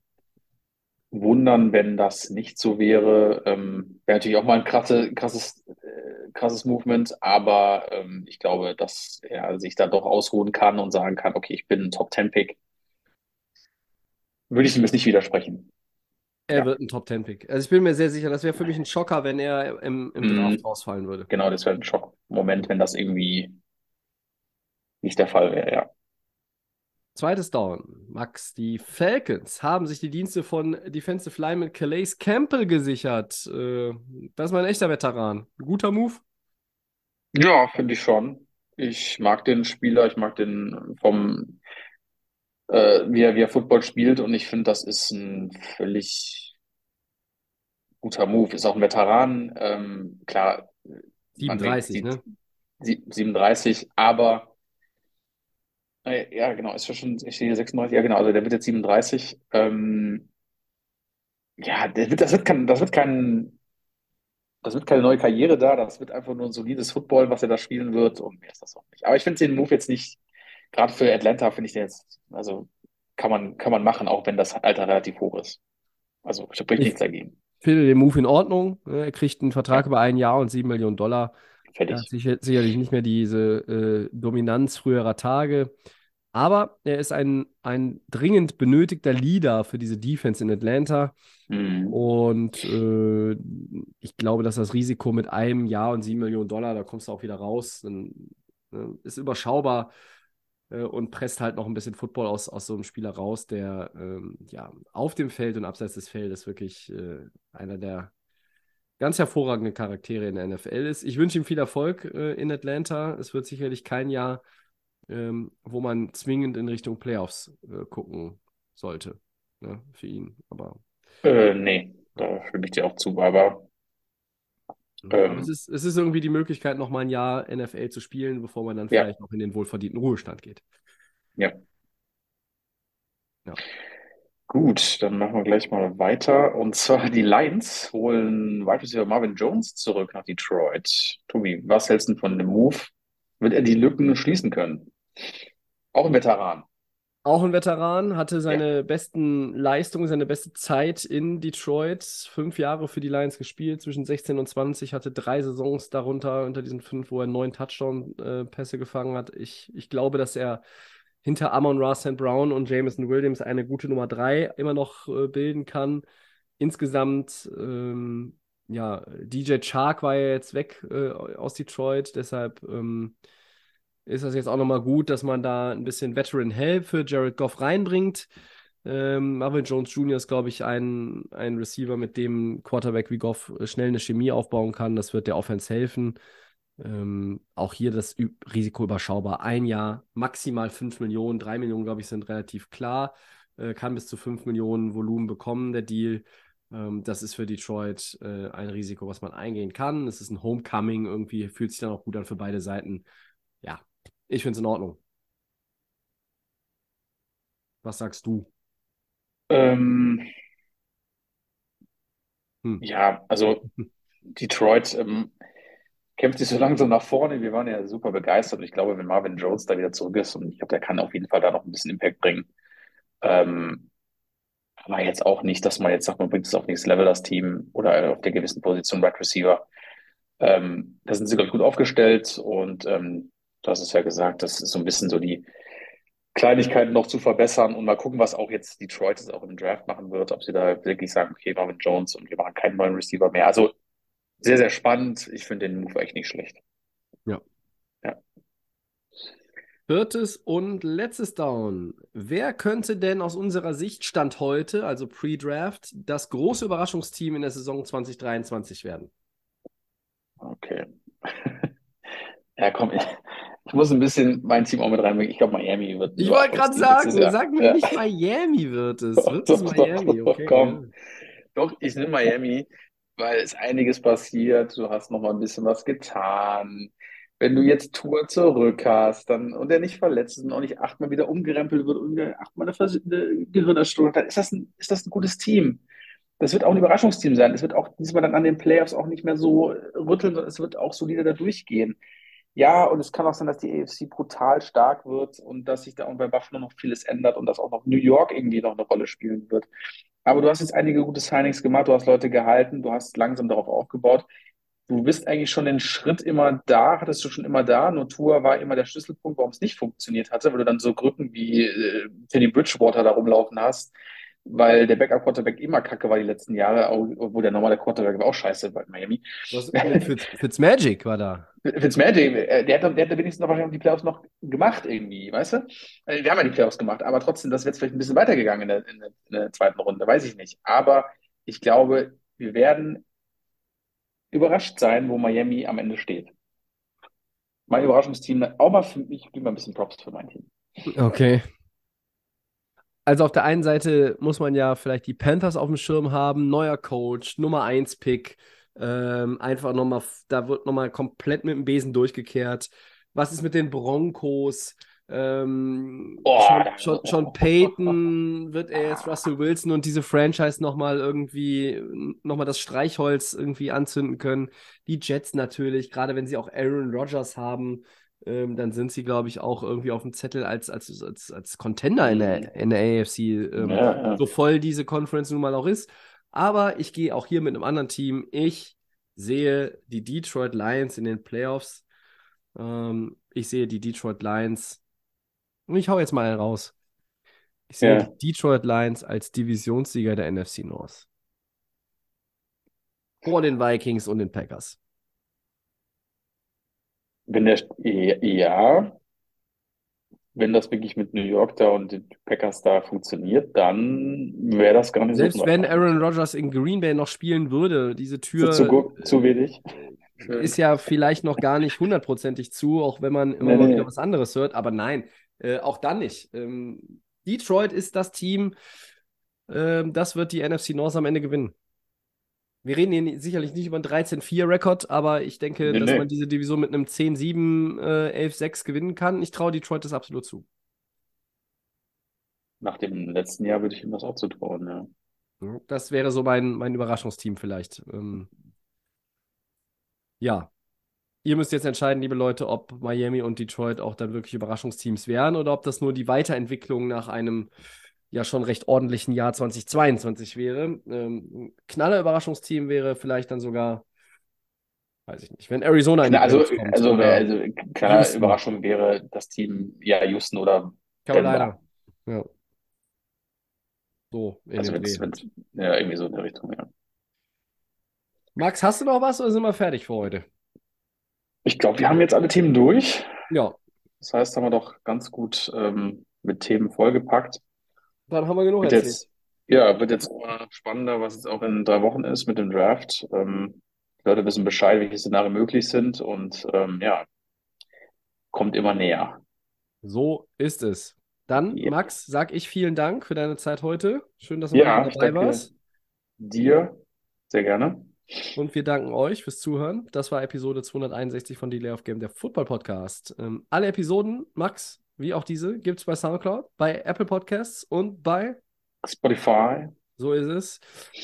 wundern, wenn das nicht so wäre. Ähm, wäre natürlich auch mal ein krasse, krasses, äh, krasses Movement, aber ähm, ich glaube, dass er sich da doch ausruhen kann und sagen kann, okay, ich bin ein Top-10-Pick. Würde ich ihm jetzt nicht widersprechen. Er Ja. wird ein Top-10-Pick. Also ich bin mir sehr sicher, das wäre für mich ein Schocker, wenn er im, im Mhm. Draft rausfallen würde. Genau, das wäre ein Schockmoment, wenn das irgendwie nicht der Fall wäre, ja. Zweites Down. Max, die Falcons haben sich die Dienste von Defensive Lineman Calais Campbell gesichert. Äh, das ist mal ein echter Veteran. Ein guter Move. Ja, finde ich schon. Ich mag den Spieler, ich mag den vom, äh, wie er, wie er Football spielt und ich finde, das ist ein völlig guter Move. Ist auch ein Veteran, ähm, klar, man denkt, 37, ne? sie- 37, aber äh, ja, genau, ist ja schon, ich sehe hier 36, ja genau, also der wird jetzt 37. Ähm, ja, der wird, das wird kein, das wird kein, das wird keine neue Karriere da, das wird einfach nur ein solides Football, was er da spielen wird und mehr ist das auch nicht. Aber ich finde den Move jetzt nicht, gerade für Atlanta finde ich den jetzt, also kann man, kann man machen, auch wenn das Alter relativ hoch ist. Also ich spricht Ich- nichts dagegen. Finde den Move in Ordnung. Er kriegt einen Vertrag über ein Jahr und 7 Millionen Dollar. Er hat Fertig. sicher, sicherlich nicht mehr diese äh, Dominanz früherer Tage. Aber er ist ein, ein dringend benötigter Leader für diese Defense in Atlanta. Mhm. Und äh, ich glaube, dass das Risiko mit einem Jahr und sieben Millionen Dollar, da kommst du auch wieder raus, dann, äh, ist überschaubar. Äh, und presst halt noch ein bisschen Football aus, aus so einem Spieler raus, der ähm, ja auf dem Feld und abseits des Feldes wirklich äh, einer der ganz hervorragenden Charaktere in der NFL ist. Ich wünsche ihm viel Erfolg äh, in Atlanta. Es wird sicherlich kein Jahr, ähm, wo man zwingend in Richtung Playoffs äh, gucken sollte ne, für ihn. Aber, Äh, nee, da stimme ich dir auch zu, aber ähm, es, ist, es ist irgendwie die Möglichkeit, noch mal ein Jahr NFL zu spielen, bevor man dann Ja. vielleicht noch in den wohlverdienten Ruhestand geht. ja. Ja. Gut, dann machen wir gleich mal weiter. Und zwar die Lions holen Wide Receiver Marvin Jones zurück nach Detroit. Tobi, was hältst du von dem Move? Wird er die Lücken schließen können? Auch ein Veteran. Auch ein Veteran, hatte seine besten Leistungen, seine beste Zeit in Detroit. Fünf Jahre für die Lions gespielt, zwischen 16 und 20, hatte drei Saisons darunter, unter diesen fünf, wo er neun Touchdown-Pässe gefangen hat. Ich, ich glaube, dass er hinter Amon Ra St. Brown und Jameson Williams eine gute Nummer drei immer noch äh, bilden kann. Insgesamt, ähm, ja, DJ Chark war ja jetzt weg äh, aus Detroit, deshalb ähm, ist das jetzt auch nochmal gut, dass man da ein bisschen Veteran Help für Jared Goff reinbringt. Ähm, Marvin Jones Jr. ist, glaube ich, ein, ein Receiver, mit dem Quarterback wie Goff schnell eine Chemie aufbauen kann. Das wird der Offense helfen. Ähm, auch hier das Ü Risiko überschaubar. Ein Jahr, maximal 5 Millionen, 3 Millionen, glaube ich, sind relativ klar. Äh, kann bis zu 5 Millionen Volumen bekommen, der Deal. Ähm, das ist für Detroit äh, ein Risiko, was man eingehen kann. Es ist ein Homecoming, irgendwie fühlt sich dann auch gut an für beide Seiten. Ja, ich finde es in Ordnung. Was sagst du? Ähm, Hm. ja, also Detroit ähm, kämpft sich so langsam nach vorne. Wir waren ja super begeistert. Und ich glaube, wenn Marvin Jones da wieder zurück ist, und ich glaube, der kann auf jeden Fall da noch ein bisschen Impact bringen. Ähm, aber jetzt auch nicht, dass man jetzt sagt, man bringt es auf nächstes Level, das Team, oder auf der gewissen Position Wide Receiver. Ähm, da sind sie, glaube ich, gut aufgestellt. Und du hast es ja gesagt, das ist so ein bisschen so die Kleinigkeiten noch zu verbessern und mal gucken, was auch jetzt Detroit jetzt auch im Draft machen wird, ob sie da wirklich sagen, okay, Marvin Jones und wir machen keinen neuen Receiver mehr. Also sehr, sehr spannend. Ich finde den Move echt nicht schlecht. Viertes und letztes Down. Wer könnte denn aus unserer Sicht Stand heute, also Pre-Draft, das große Überraschungsteam in der Saison 2023 werden? Okay. Ja, komm, ich, muss ein bisschen mein Team auch mit reinbringen. Ich glaube, Miami wird. Ich wollte gerade sagen, sag mir Ja. nicht Miami wird es. Doch, Wird es doch, doch, Miami? doch, Okay. komm. Doch, ich nehme Miami, weil es einiges passiert. Du hast noch mal ein bisschen was getan. Wenn du jetzt Tour zurück hast, dann und er nicht verletzt ist und auch nicht achtmal wieder umgerempelt wird und achtmal eine, Gehirnerschütterung, dann ist das ein, ist das ein gutes Team. Das wird auch ein Überraschungsteam sein. Es wird auch diesmal dann an den Playoffs auch nicht mehr so rütteln, sondern es wird auch solide da durchgehen. Ja, und es kann auch sein, dass die AFC brutal stark wird und dass sich da auch bei Buffalo noch vieles ändert und dass auch noch New York irgendwie noch eine Rolle spielen wird. Aber du hast jetzt einige gute Signings gemacht, du hast Leute gehalten, du hast langsam darauf aufgebaut. Du bist eigentlich schon den Schritt immer da, hattest du schon immer da. Nur Tour war immer der Schlüsselpunkt, warum es nicht funktioniert hatte, weil du dann so Grücken wie äh, Teddy Bridgewater da rumlaufen hast, weil der Backup-Quarterback immer kacke war die letzten Jahre, obwohl der normale Quarterback war auch scheiße bei Miami. Was, Fitz, Fitzmagic war da. Fitzmagic, äh, der hat, der hat wenigstens noch wahrscheinlich die Playoffs noch gemacht irgendwie, weißt du? Äh, Wir haben ja die Playoffs gemacht, aber trotzdem, das wäre jetzt vielleicht ein bisschen weitergegangen in der, in der, in der zweiten Runde, weiß ich nicht. Aber ich glaube, wir werden überrascht sein, wo Miami am Ende steht. Mein Überraschungsteam, auch mal für mich, ich gebe mal ein bisschen Props für mein Team. Okay. Also auf der einen Seite muss man ja vielleicht die Panthers auf dem Schirm haben, neuer Coach, Nummer 1 Pick, ähm, einfach nochmal, da wird nochmal komplett mit dem Besen durchgekehrt. Was ist mit den Broncos? Ähm, Oh, Sean Payton, wird er jetzt Russell Wilson und diese Franchise nochmal irgendwie, nochmal das Streichholz irgendwie anzünden können? Die Jets natürlich, gerade wenn sie auch Aaron Rodgers haben, ähm, dann sind sie, glaube ich, auch irgendwie auf dem Zettel als, als, als, als Contender in der, in der AFC, ähm, Ja, ja. so voll diese Conference nun mal auch ist. Aber ich gehe auch hier mit einem anderen Team. Ich sehe die Detroit Lions in den Playoffs. Ähm, ich sehe die Detroit Lions. Und ich hau jetzt mal einen raus. Ich sehe Ja. die Detroit Lions als Divisionssieger der NFC North. Vor den Vikings und den Packers. Wenn der, ja, wenn das wirklich mit New York da und den Packers da funktioniert, dann wäre das gar nicht Selbst so wenn unwahrscheinlich. Aaron Rodgers in Green Bay noch spielen würde, diese Tür zu, gu- zu wenig? ist ja vielleicht noch gar nicht hundertprozentig zu, auch wenn man immer Nee, mal nee. wieder was anderes hört. Aber nein, äh, auch dann nicht. Ähm, Detroit ist das Team, ähm, das wird die NFC North am Ende gewinnen. Wir reden hier sicherlich nicht über einen 13-4-Rekord, aber ich denke, Nee, dass nee. man diese Division mit einem 10-7, äh, 11-6 gewinnen kann. Ich traue Detroit das absolut zu. Nach dem letzten Jahr würde ich ihm das auch zutrauen, ja. Das wäre so mein, mein Überraschungsteam vielleicht. Ähm, ja. Ihr müsst jetzt entscheiden, liebe Leute, ob Miami und Detroit auch dann wirklich Überraschungsteams wären oder ob das nur die Weiterentwicklung nach einem ja schon recht ordentlichen Jahr 2022 wäre. Ähm, knaller Überraschungsteam wäre vielleicht dann sogar, weiß ich nicht, wenn Arizona in die also, kommt also, also kleine Houston. Überraschung wäre das Team, ja, Houston oder Carolina. Ja. So, in also wenn's, wenn's, ja, irgendwie so in der Richtung, ja. Max, hast du noch was oder sind wir fertig für heute? Ich glaube, wir haben jetzt alle Themen durch. Ja, Das heißt, haben wir doch ganz gut ähm, mit Themen vollgepackt. Dann haben wir genug Wird erzählt. jetzt, ja, wird jetzt immer spannender, was jetzt auch in drei Wochen ist mit dem Draft. Ähm, die Leute wissen Bescheid, welche Szenarien möglich sind und ähm, ja, kommt immer näher. So ist es. Dann, Ja. Max, sag ich vielen Dank für deine Zeit heute. Schön, dass du Ja, dabei warst. dir sehr gerne. Und wir danken euch fürs Zuhören. Das war Episode 261 von Delay of Game, der Football Podcast. Ähm, alle Episoden, Max, wie auch diese, gibt es bei Soundcloud, bei Apple Podcasts und bei, Spotify. so ist es,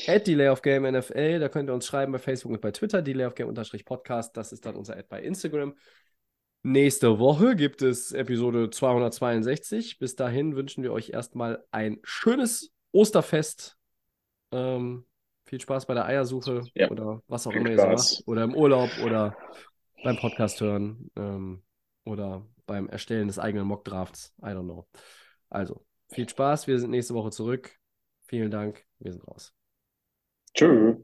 at Delay of Game NFL. Da könnt ihr uns schreiben bei Facebook und bei Twitter, Delay of Game unterstrich Podcast. Das ist dann unser Ad bei Instagram. Nächste Woche gibt es Episode 262. Bis dahin wünschen wir euch erstmal ein schönes Osterfest. Ähm, viel Spaß bei der Eiersuche Ja, oder was auch viel immer ihr so macht. Oder im Urlaub oder beim Podcast hören ähm, oder beim Erstellen des eigenen Mockdrafts. I don't know. Also, viel Spaß. Wir sind nächste Woche zurück. Vielen Dank. Wir sind raus. Tschüss.